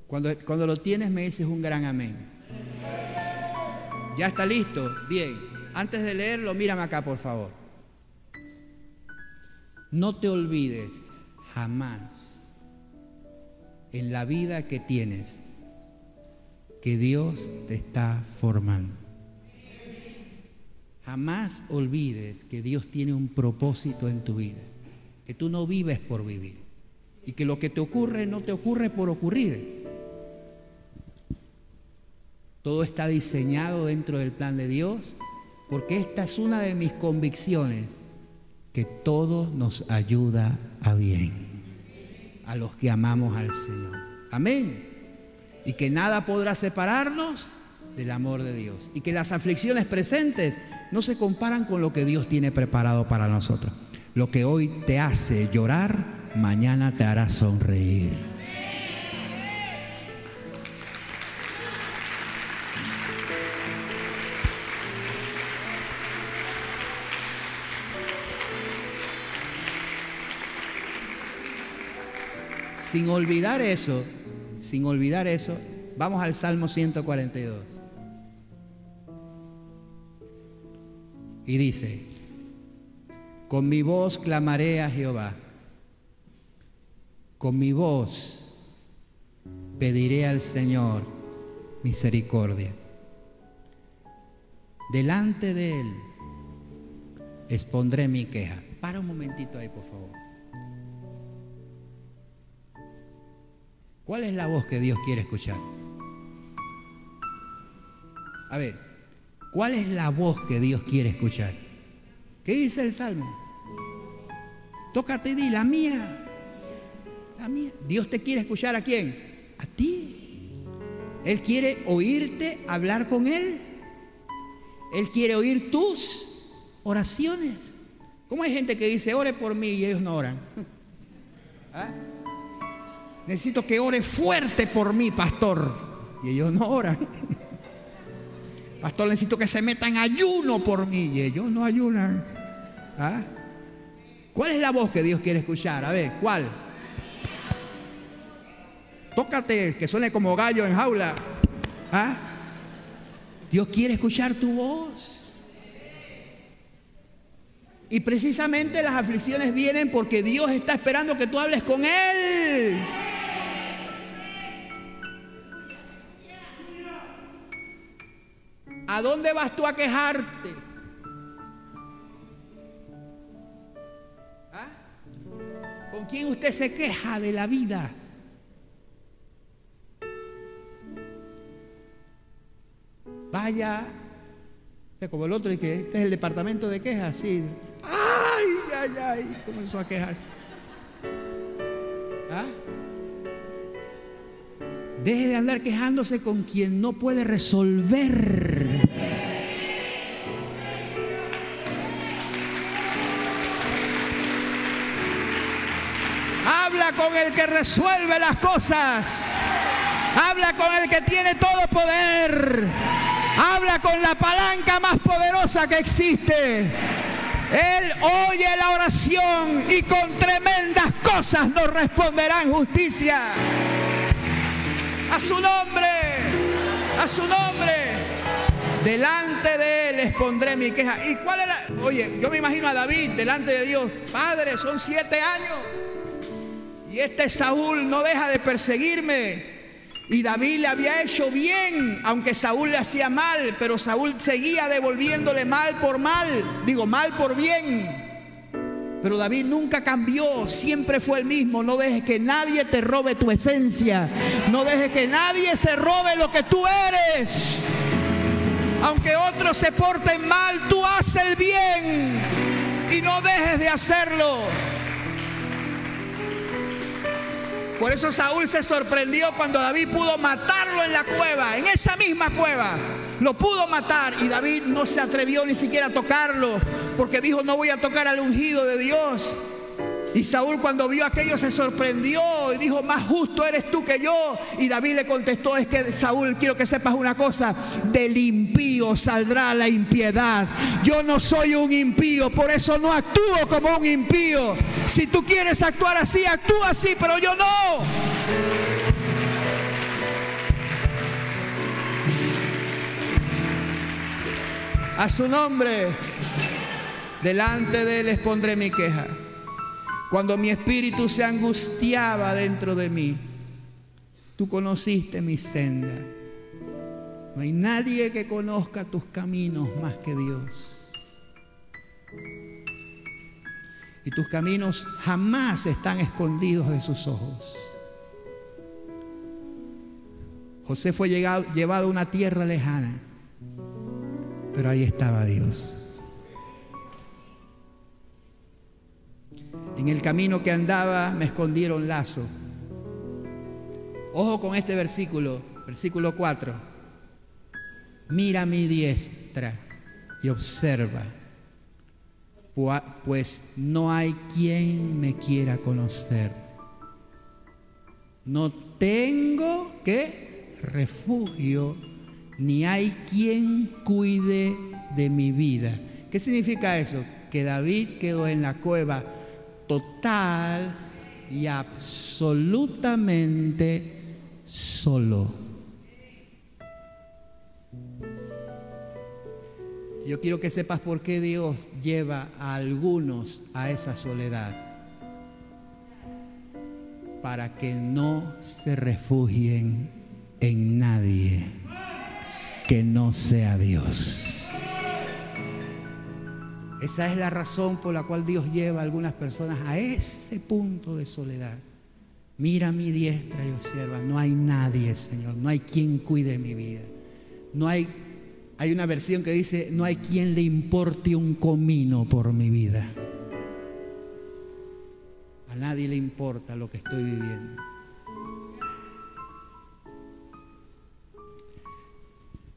Cuando, cuando lo tienes me dices un gran amén. ¿Ya está listo? Bien. Antes de leerlo, mírame acá, por favor. No te olvides jamás en la vida que tienes que Dios te está formando. Jamás olvides que Dios tiene un propósito en tu vida, que tú no vives por vivir y que lo que te ocurre no te ocurre por ocurrir, todo está diseñado dentro del plan de Dios, porque esta es una de mis convicciones, que todo nos ayuda a bien, a los que amamos al Señor. Amén. Y que nada podrá separarnos del amor de Dios. Y que las aflicciones presentes no se comparan con lo que Dios tiene preparado para nosotros. Lo que hoy te hace llorar, mañana te hará sonreír. Sin olvidar eso, sin olvidar eso, vamos al Salmo 142. Y dice, con mi voz clamaré a Jehová, con mi voz pediré al Señor misericordia. Delante de Él expondré mi queja. Para un momentito ahí, por favor. ¿Cuál es la voz que Dios quiere escuchar? A ver, ¿cuál es la voz que Dios quiere escuchar? ¿Qué dice el Salmo? Tócate y di, la mía. La mía. Dios te quiere escuchar a quién? A ti. Él quiere oírte, hablar con Él. Él quiere oír tus oraciones. ¿Cómo hay gente que dice, ore por mí y ellos no oran? ¿Ah? Necesito que ore fuerte por mí, pastor. Y ellos no oran. Pastor, necesito que se meta en ayuno por mí. Y ellos no ayunan. ¿Ah? ¿Cuál es la voz que Dios quiere escuchar? A ver, ¿cuál? Tócate, que suene como gallo en jaula. ¿Ah? Dios quiere escuchar tu voz. Y precisamente las aflicciones vienen porque Dios está esperando que tú hables con Él. ¿A dónde vas tú a quejarte? ¿Ah? ¿Con quién usted se queja de la vida? Vaya, o sea, como el otro, y que este es el departamento de quejas, sí. ¡Ay, ay, ay! Comenzó a quejarse. ¿Ah? Deje de andar quejándose con quien no puede resolver. Con el que resuelve las cosas. Habla con el que tiene todo poder. Habla con la palanca más poderosa que existe. Él oye la oración y con tremendas cosas nos responderá en justicia. A su nombre, a su nombre. Delante de él les pondré mi queja. ¿Y cuál era? Oye, yo me imagino a David delante de Dios. Padre, son siete años. Y este Saúl no deja de perseguirme. Y David le había hecho bien, aunque Saúl le hacía mal, pero Saúl seguía devolviéndole mal por mal, digo mal por bien. Pero David nunca cambió, siempre fue el mismo. No dejes que nadie te robe tu esencia. No dejes que nadie se robe lo que tú eres. Aunque otros se porten mal, tú haces el bien y no dejes de hacerlo. Por eso Saúl se sorprendió cuando David pudo matarlo en la cueva, en esa misma cueva. Lo pudo matar y David no se atrevió ni siquiera a tocarlo porque dijo, no voy a tocar al ungido de Dios. Y Saúl cuando vio aquello se sorprendió y dijo, más justo eres tú que yo. Y David le contestó, es que Saúl, quiero que sepas una cosa, del impío saldrá la impiedad. Yo no soy un impío, por eso no actúo como un impío. Si tú quieres actuar así, actúa así, pero yo no. A su nombre, delante de él les pondré mi queja. Cuando mi espíritu se angustiaba dentro de mí, tú conociste mi senda. No hay nadie que conozca tus caminos más que Dios. Y tus caminos jamás están escondidos de sus ojos. José fue llevado a una tierra lejana, pero ahí estaba Dios. En el camino que andaba me escondieron lazo. Ojo con este versículo, versículo 4. Mira mi diestra y observa, pues no hay quien me quiera conocer. No tengo que refugio, ni hay quien cuide de mi vida. ¿Qué significa eso? Que David quedó en la cueva total y absolutamente solo. Yo quiero que sepas por qué Dios lleva a algunos a esa soledad. Para que no se refugien en nadie que no sea Dios. Esa es la razón por la cual Dios lleva a algunas personas a ese punto de soledad. Mira mi diestra y observa, no hay nadie, Señor, no hay quien cuide mi vida. No hay, hay una versión que dice, no hay quien le importe un comino por mi vida. A nadie le importa lo que estoy viviendo.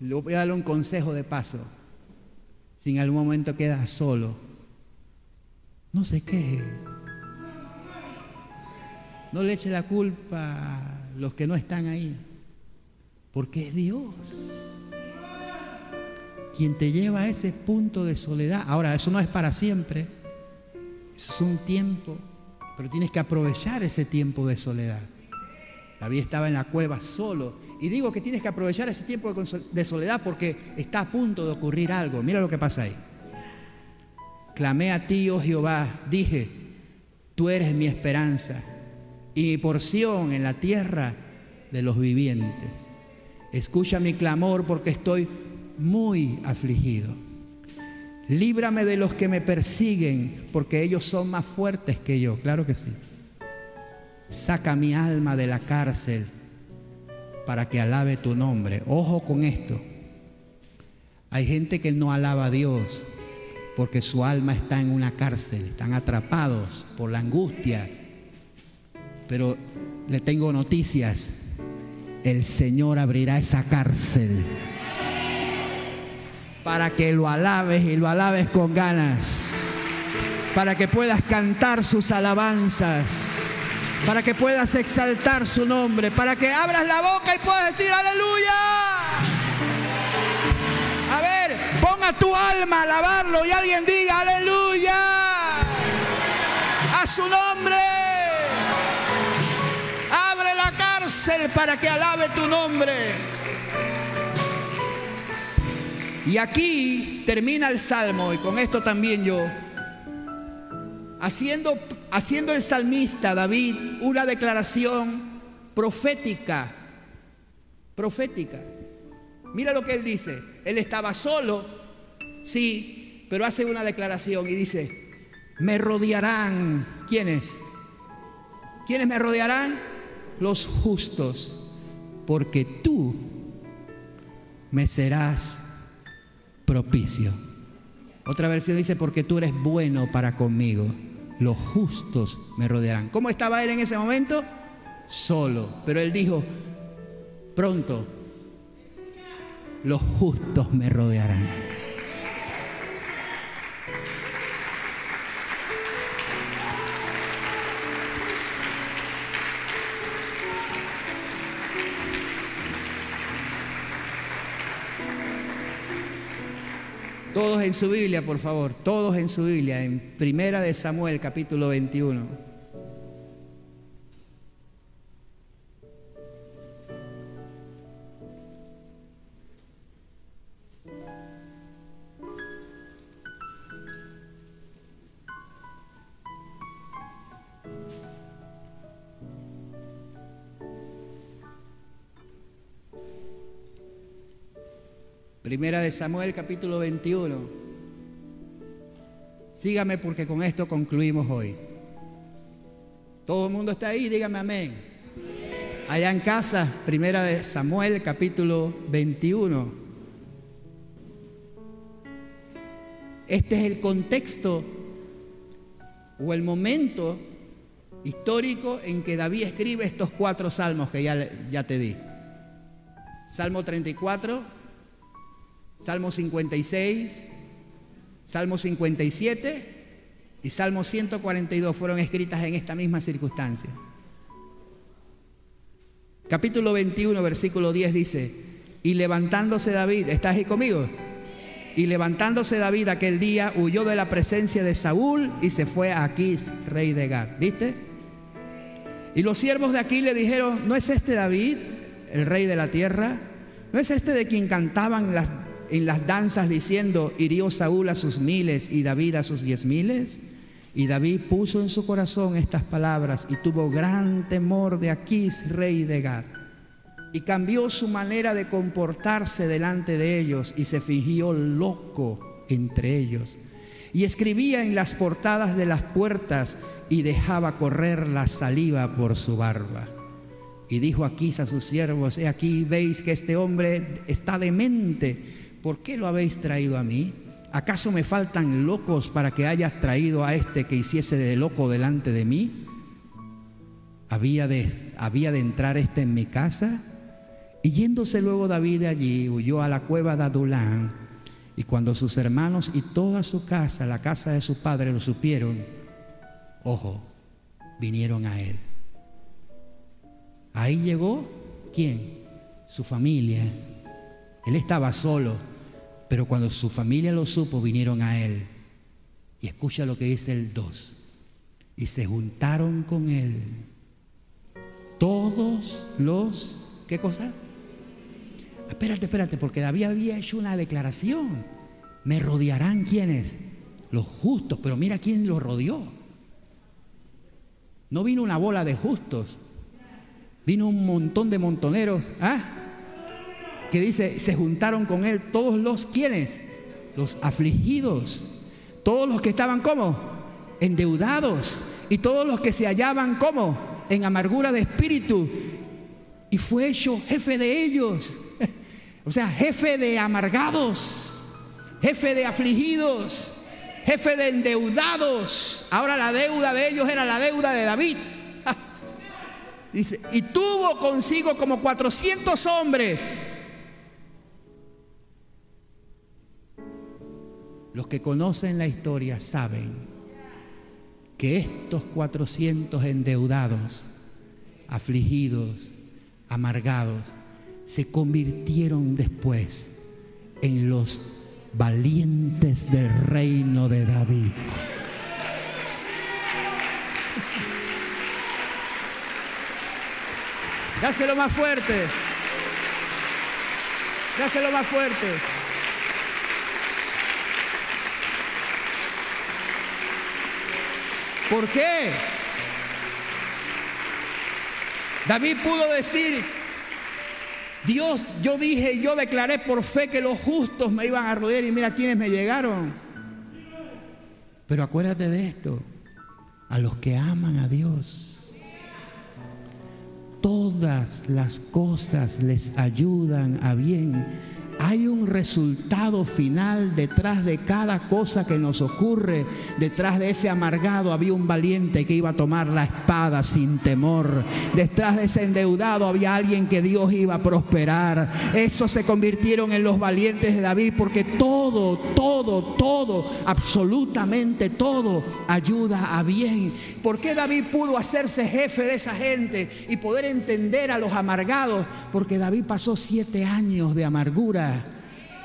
Le voy a dar un consejo de paso si en algún momento quedas solo, no se queje. No le eche la culpa a los que no están ahí, porque es Dios quien te lleva a ese punto de soledad. Ahora, eso no es para siempre, eso es un tiempo, pero tienes que aprovechar ese tiempo de soledad. David estaba en la cueva solo y digo que tienes que aprovechar ese tiempo de soledad porque está a punto de ocurrir algo. Mira lo que pasa ahí. Clamé a ti, oh Jehová, dije, tú eres mi esperanza y mi porción en la tierra de los vivientes. Escucha mi clamor porque estoy muy afligido. Líbrame de los que me persiguen porque ellos son más fuertes que yo. Claro que sí. Saca mi alma de la cárcel para que alabe tu nombre. Ojo con esto. Hay gente que no alaba a Dios porque su alma está en una cárcel, están atrapados por la angustia. Pero le tengo noticias. El Señor abrirá esa cárcel para que lo alabes y lo alabes con ganas, para que puedas cantar sus alabanzas para que puedas exaltar su nombre, para que abras la boca y puedas decir aleluya. A ver, ponga tu alma a alabarlo y alguien diga aleluya. A su nombre. Abre la cárcel para que alabe tu nombre. Y aquí termina el salmo y con esto también yo, haciendo haciendo el salmista David una declaración profética, profética. Mira lo que él dice. Él estaba solo, sí, pero hace una declaración y dice, me rodearán. ¿Quiénes? ¿Quiénes me rodearán? Los justos, porque tú me serás propicio. Otra versión dice, porque tú eres bueno para conmigo. Los justos me rodearán. ¿Cómo estaba él en ese momento? Solo. Pero él dijo, pronto, los justos me rodearán. Todos en su Biblia, por favor, todos en su Biblia, en Primera de Samuel, capítulo 21. Primera de Samuel capítulo 21. Sígame porque con esto concluimos hoy. Todo el mundo está ahí, dígame amén. Allá en casa, Primera de Samuel capítulo 21. Este es el contexto o el momento histórico en que David escribe estos cuatro salmos que ya, ya te di. Salmo 34, Salmo 56, Salmo 57 y Salmo 142 fueron escritas en esta misma circunstancia. Capítulo 21, versículo 10 dice, y levantándose David, ¿estás ahí conmigo? Y levantándose David aquel día huyó de la presencia de Saúl y se fue a Aquís, rey de Gad. ¿Viste? Y los siervos de aquí le dijeron, ¿no es este David, el rey de la tierra? ¿No es este de quien cantaban las en las danzas diciendo, hirió Saúl a sus miles y David a sus diez miles? Y David puso en su corazón estas palabras y tuvo gran temor de Aquís, rey de Gad. Y cambió su manera de comportarse delante de ellos y se fingió loco entre ellos. Y escribía en las portadas de las puertas y dejaba correr la saliva por su barba. Y dijo Aquís a sus siervos, he aquí veis que este hombre está demente ¿por qué lo habéis traído a mí? ¿Acaso me faltan locos para que hayas traído a este que hiciese de loco delante de mí? ¿Había de, entrar este en mi casa? Y yéndose luego David de allí, huyó a la cueva de Adulán. Y cuando sus hermanos y toda su casa, la casa de su padre, lo supieron, ojo, vinieron a él. Ahí llegó, ¿quién? Su familia él estaba solo, pero cuando su familia lo supo, vinieron a él. Y escucha lo que dice el 2. Y se juntaron con él todos los... ¿Qué cosa? Espérate, espérate, porque David había hecho una declaración. Me rodearán quienes? Los justos, pero mira quién los rodeó. No vino una bola de justos, vino un montón de montoneros. ¿Ah? Que dice, se juntaron con él todos los quienes, los afligidos, todos los que estaban como endeudados. Y todos los que se hallaban como en amargura de espíritu. Y fue hecho jefe de ellos, o sea, jefe de amargados, jefe de afligidos, jefe de endeudados. Ahora la deuda de ellos era la deuda de David. Dice, y tuvo consigo como 400 hombres Los que conocen la historia saben que estos 400 endeudados, afligidos, amargados, se convirtieron después en los valientes del reino de David. Dáselo más fuerte. Dáselo más fuerte. ¿Por qué? David pudo decir, Dios, yo dije, yo declaré por fe que los justos me iban a rodear y mira quiénes me llegaron. Pero acuérdate de esto, a los que aman a Dios, todas las cosas les ayudan a bien hay un resultado final detrás de cada cosa que nos ocurre. Detrás de ese amargado había un valiente que iba a tomar la espada sin temor. Detrás de ese endeudado había alguien que Dios iba a prosperar. Esos se convirtieron en los valientes de David porque todo, todo, todo, absolutamente todo ayuda a bien. ¿Por qué David pudo hacerse jefe de esa gente y poder entender a los amargados? Porque David pasó siete años de amargura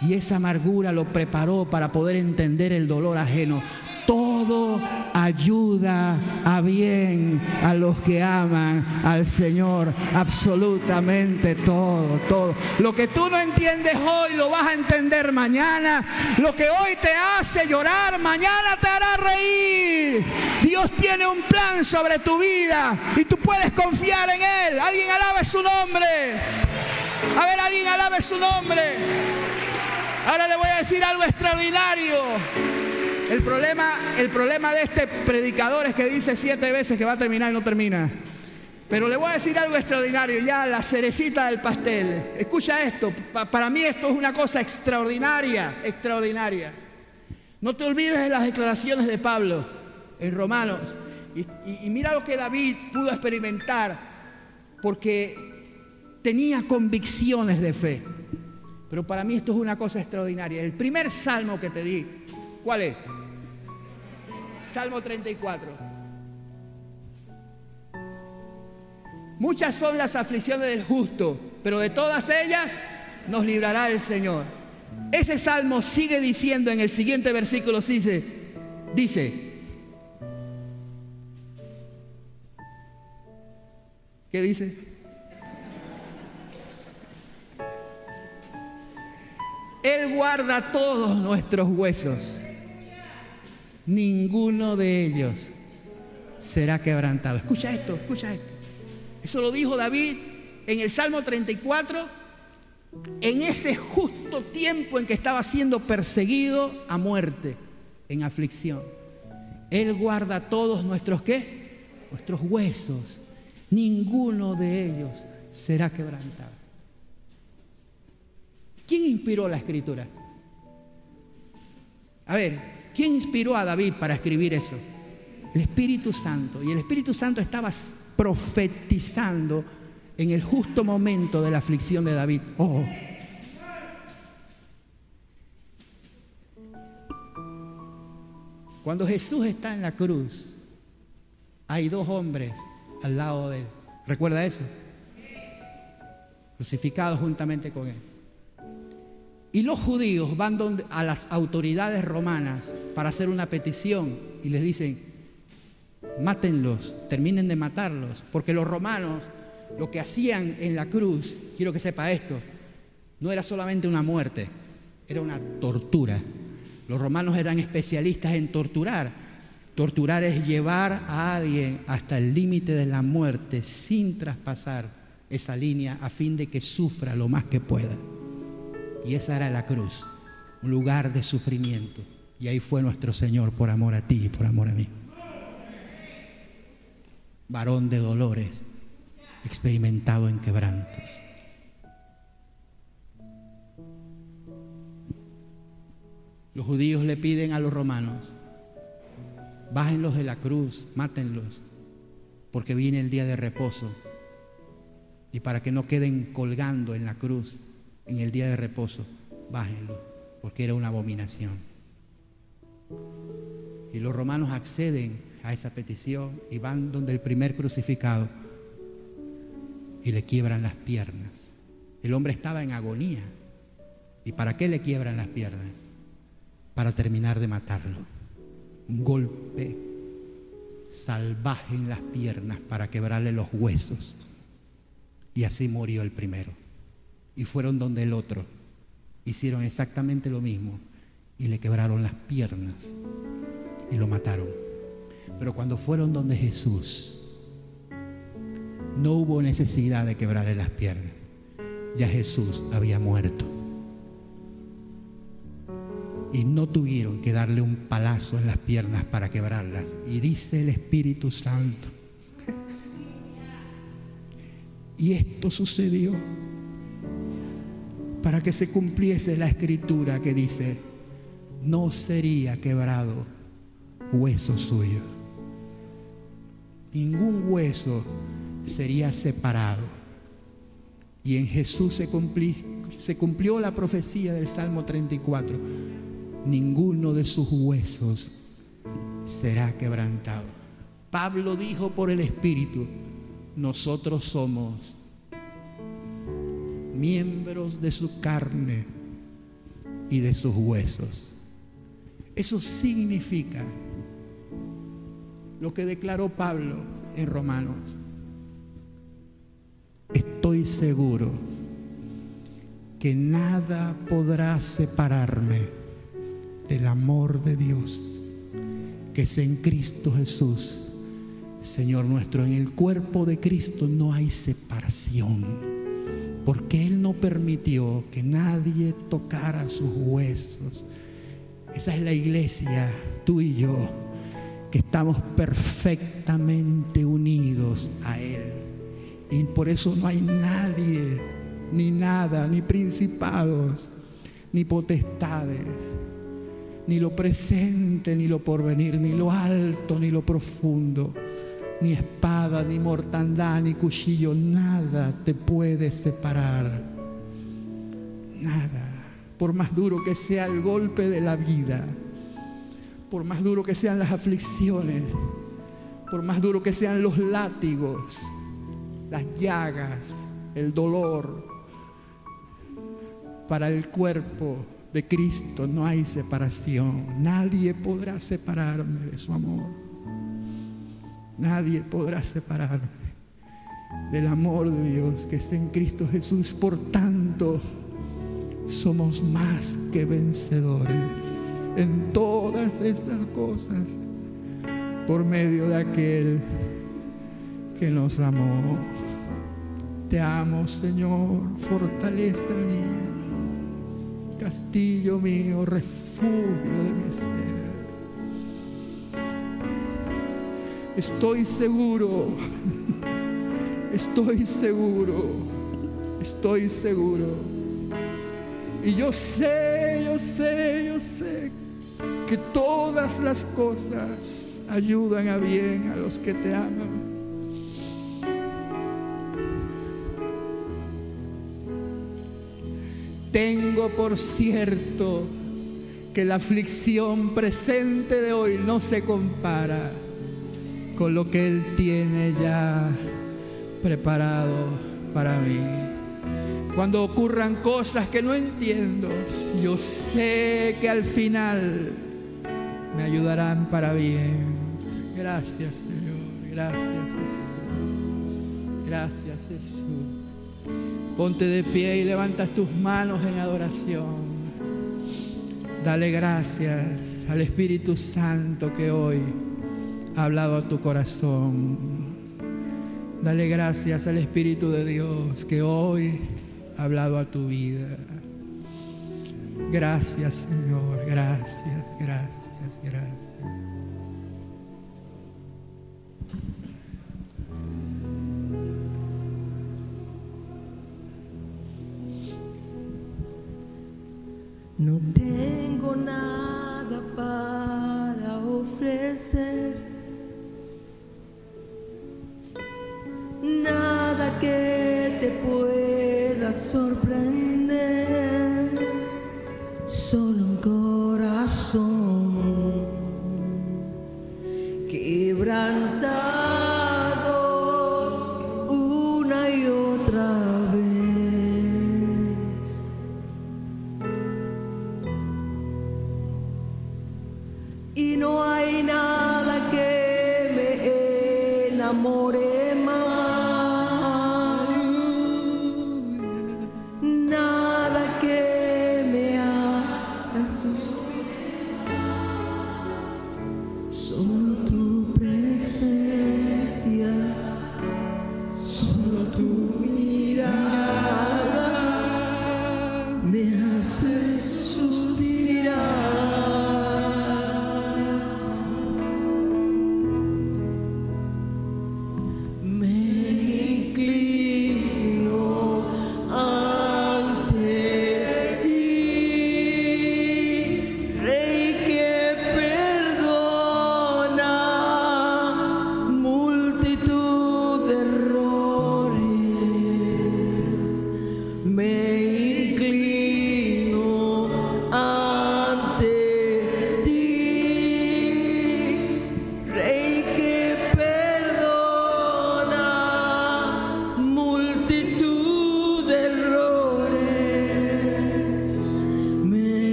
y esa amargura lo preparó para poder entender el dolor ajeno. Todo ayuda a bien a los que aman al Señor. Absolutamente todo, todo. Lo que tú no entiendes hoy lo vas a entender mañana. Lo que hoy te hace llorar, mañana te hará reír. Dios tiene un plan sobre tu vida y tú puedes confiar en Él. Alguien alabe su nombre. A ver, alguien alabe su nombre. Ahora le voy a decir algo extraordinario. El problema, el problema de este predicador es que dice siete veces que va a terminar y no termina. Pero le voy a decir algo extraordinario, ya la cerecita del pastel. Escucha esto, para mí esto es una cosa extraordinaria, extraordinaria. No te olvides de las declaraciones de Pablo en Romanos. y mira lo que David pudo experimentar, porque tenía convicciones de fe. Pero para mí esto es una cosa extraordinaria. El primer salmo que te di, ¿cuál es? Salmo 34. Muchas son las aflicciones del justo, pero de todas ellas nos librará el Señor. Ese salmo sigue diciendo en el siguiente versículo, dice, dice, ¿qué dice? Él guarda todos nuestros huesos. Ninguno de ellos será quebrantado. Escucha esto, escucha esto. Eso lo dijo David en el Salmo 34, en ese justo tiempo en que estaba siendo perseguido a muerte, en aflicción. Él guarda todos nuestros qué? Nuestros huesos. Ninguno de ellos será quebrantado. ¿Quién inspiró la escritura? A ver, ¿quién inspiró a David para escribir eso? El Espíritu Santo. Y el Espíritu Santo estaba profetizando en el justo momento de la aflicción de David. Oh. Cuando Jesús está en la cruz, hay dos hombres al lado de él. ¿Recuerda eso? Crucificados juntamente con él. Y los judíos van a las autoridades romanas para hacer una petición y les dicen, mátenlos, terminen de matarlos, porque los romanos lo que hacían en la cruz, quiero que sepa esto, no era solamente una muerte, era una tortura. Los romanos eran especialistas en torturar. Torturar es llevar a alguien hasta el límite de la muerte sin traspasar esa línea a fin de que sufra lo más que pueda. Y esa era la cruz, un lugar de sufrimiento. Y ahí fue nuestro Señor por amor a ti y por amor a mí. Varón de dolores, experimentado en quebrantos. Los judíos le piden a los romanos, bájenlos de la cruz, mátenlos, porque viene el día de reposo. Y para que no queden colgando en la cruz, en el día de reposo, bájenlo, porque era una abominación. Y los romanos acceden a esa petición y van donde el primer crucificado y le quiebran las piernas. El hombre estaba en agonía. ¿Y para qué le quiebran las piernas? Para terminar de matarlo. Un golpe salvaje en las piernas para quebrarle los huesos. Y así murió el primero y fueron donde el otro. Hicieron exactamente lo mismo y le quebraron las piernas y lo mataron. Pero cuando fueron donde Jesús, no hubo necesidad de quebrarle las piernas. Ya Jesús había muerto. Y no tuvieron que darle un palazo en las piernas para quebrarlas. Y dice el Espíritu Santo. Y esto sucedió para que se cumpliese la escritura que dice, no sería quebrado hueso suyo. Ningún hueso sería separado. Y en Jesús se, cumplió la profecía del Salmo 34. Ninguno de sus huesos será quebrantado. Pablo dijo por el Espíritu, nosotros somos miembros de su carne y de sus huesos. Eso significa lo que declaró Pablo en Romanos. Estoy seguro que nada podrá separarme del amor de Dios que es en Cristo Jesús, Señor nuestro. En el cuerpo de Cristo no hay separación, porque Él no permitió que nadie tocara sus huesos. Esa es la iglesia, tú y yo, que estamos perfectamente unidos a Él. Y por eso no hay nadie, ni nada, ni principados, ni potestades, ni lo presente, ni lo porvenir, ni lo alto, ni lo profundo, ni espada, ni mortandad, ni cuchillo, nada te puede separar. Nada. Por más duro que sea el golpe de la vida, por más duro que sean las aflicciones, por más duro que sean los látigos, las llagas, el dolor. Para el cuerpo de Cristo no hay separación. Nadie podrá separarme de su amor. Nadie podrá separarme del amor de Dios que es en Cristo Jesús. Por tanto, somos más que vencedores en todas estas cosas por medio de aquel que nos amó. Te amo, Señor, fortaleza mía, castillo mío, refugio de mi ser. Estoy seguro, estoy seguro, estoy seguro. Y yo sé, yo sé, yo sé que todas las cosas ayudan a bien a los que te aman. Tengo por cierto que la aflicción presente de hoy no se compara con lo que Él tiene ya preparado para mí. Cuando ocurran cosas que no entiendo, yo sé que al final me ayudarán para bien. Gracias Señor, gracias Jesús. Gracias Jesús. Ponte de pie y levantas tus manos en adoración. Dale gracias al Espíritu Santo que hoy ha hablado a tu corazón. Dale gracias al Espíritu de Dios que hoy ha hablado a tu vida. Gracias Señor, gracias, gracias, gracias. No tengo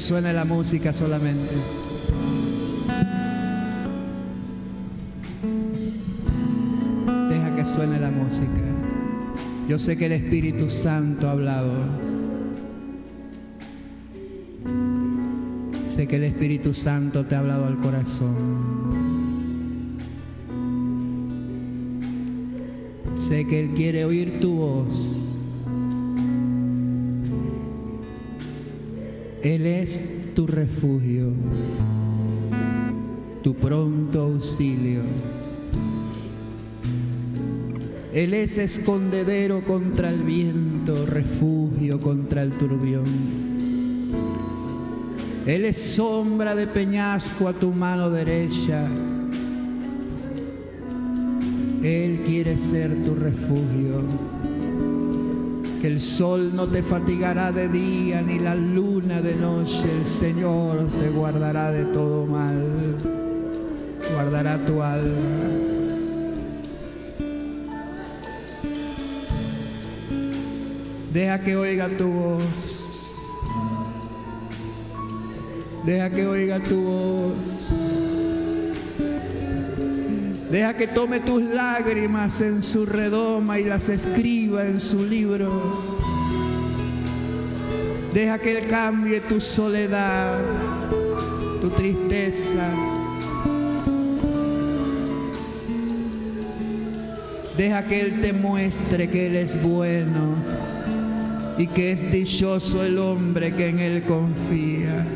que suene la música solamente. Deja que suene la música. Yo sé que el Espíritu Santo ha hablado. Sé que el Espíritu Santo te ha hablado al corazón. Sé que Él quiere oír tu voz. Él es tu refugio, tu pronto auxilio. Él es escondedero contra el viento, refugio contra el turbión. Él es sombra de peñasco a tu mano derecha. Él quiere ser tu refugio. Que el sol no te fatigará de día, ni la de noche. El Señor te guardará de todo mal. Guardará tu alma. Deja que oiga tu voz. Deja que oiga tu voz. Deja que tome tus lágrimas en su redoma y las escriba en su libro. Deja que Él cambie tu soledad, tu tristeza. Deja que Él te muestre que Él es bueno y que es dichoso el hombre que en Él confía.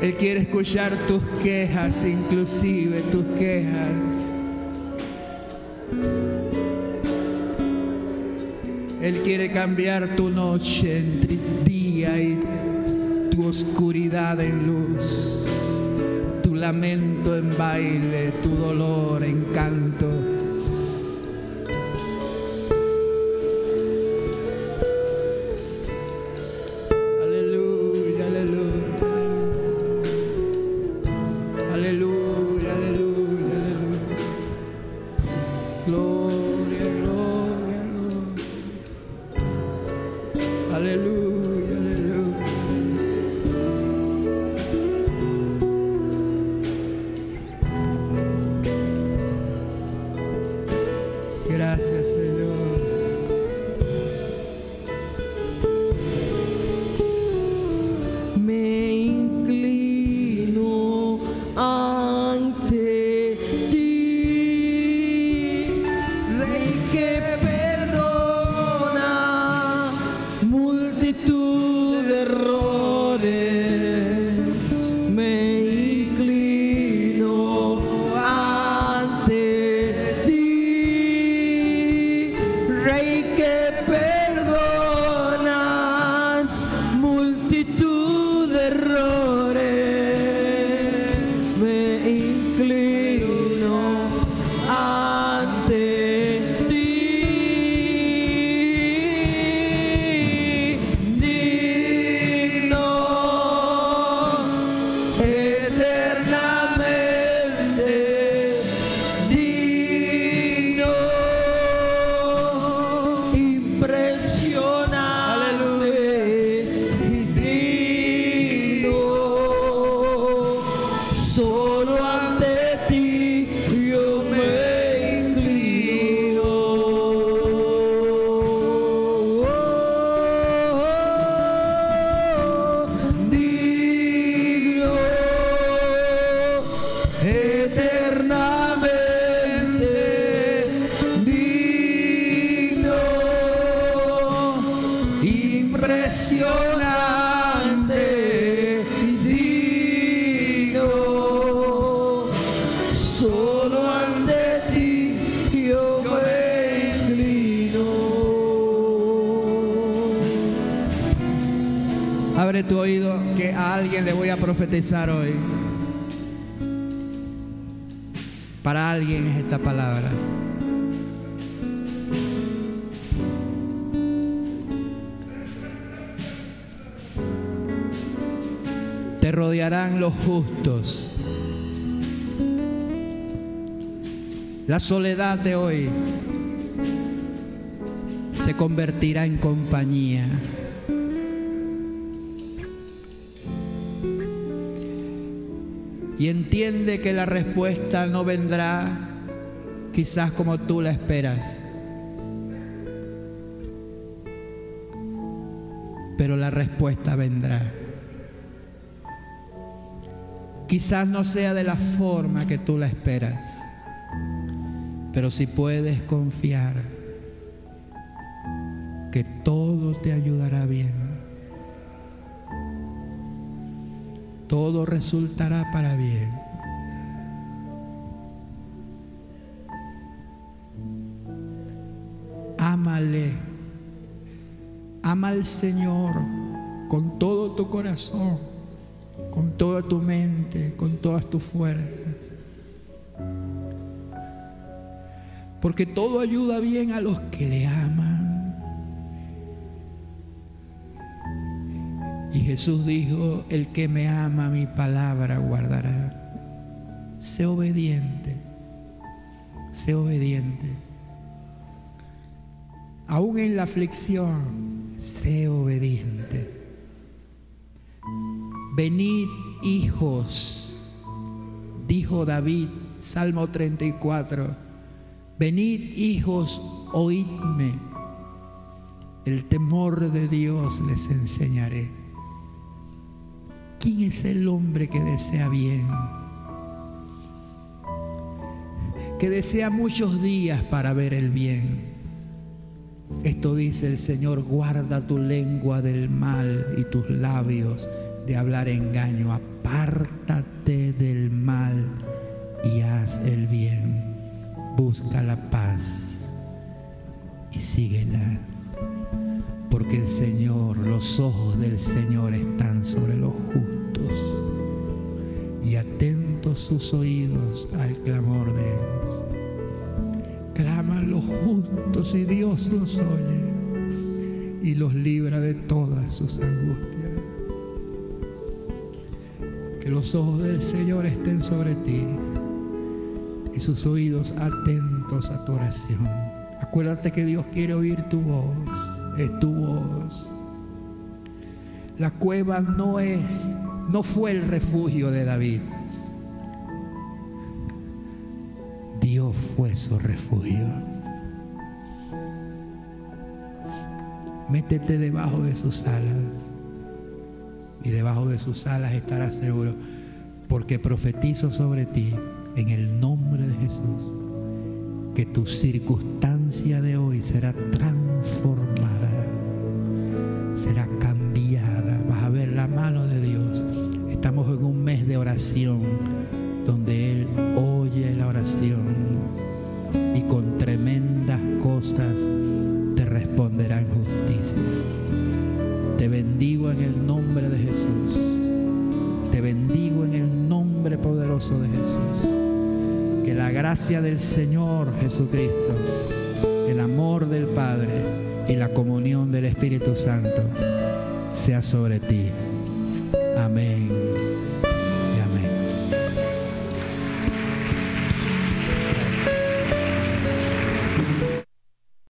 Él quiere escuchar tus quejas, inclusive tus quejas. Él quiere cambiar tu noche en día y tu oscuridad en luz, tu lamento en baile, tu dolor en canto. Solo profetizar hoy. Para alguien es esta palabra. Te rodearán los justos. La soledad de hoy se convertirá en compañía. Entiende que la respuesta no vendrá quizás como tú la esperas. Pero la respuesta vendrá. Quizás no sea de la forma que tú la esperas, pero si puedes confiar que todo te ayudará bien. Todo resultará para bien. Ámale, ama al Señor con todo tu corazón, con toda tu mente, con todas tus fuerzas. Porque todo ayuda bien a los que le aman. Jesús dijo, el que me ama mi palabra guardará. Sé obediente, sé obediente. Aún en la aflicción, sé obediente. Venid hijos, dijo David, Salmo 34. Venid hijos, oídme. El temor de Dios les enseñaré. ¿Quién es el hombre que desea bien? Que desea muchos días para ver el bien. Esto dice el Señor, guarda tu lengua del mal y tus labios de hablar engaño. Apártate del mal y haz el bien. Busca la paz y síguela porque el Señor, los ojos del Señor están sobre los justos y atentos sus oídos al clamor de ellos. Claman los justos y Dios los oye y los libra de todas sus angustias. Que los ojos del Señor estén sobre ti y sus oídos atentos a tu oración. Acuérdate que Dios quiere oír tu voz es tu voz. La cueva no es, no fue el refugio de David. Dios fue su refugio. Métete debajo de sus alas. Y debajo de sus alas estarás seguro. Porque profetizo sobre ti en el nombre de Jesús que tu circunstancia de hoy será transformada, será cambiada. Vas a ver la mano de Dios. Estamos en un mes de oración donde Él oye la oración y con tremendas cosas te responderá en justicia. Te bendigo en el nombre de Jesús. Te bendigo en el nombre poderoso de Jesús. Que la gracia del Señor Jesucristo, Espíritu Santo sea sobre ti.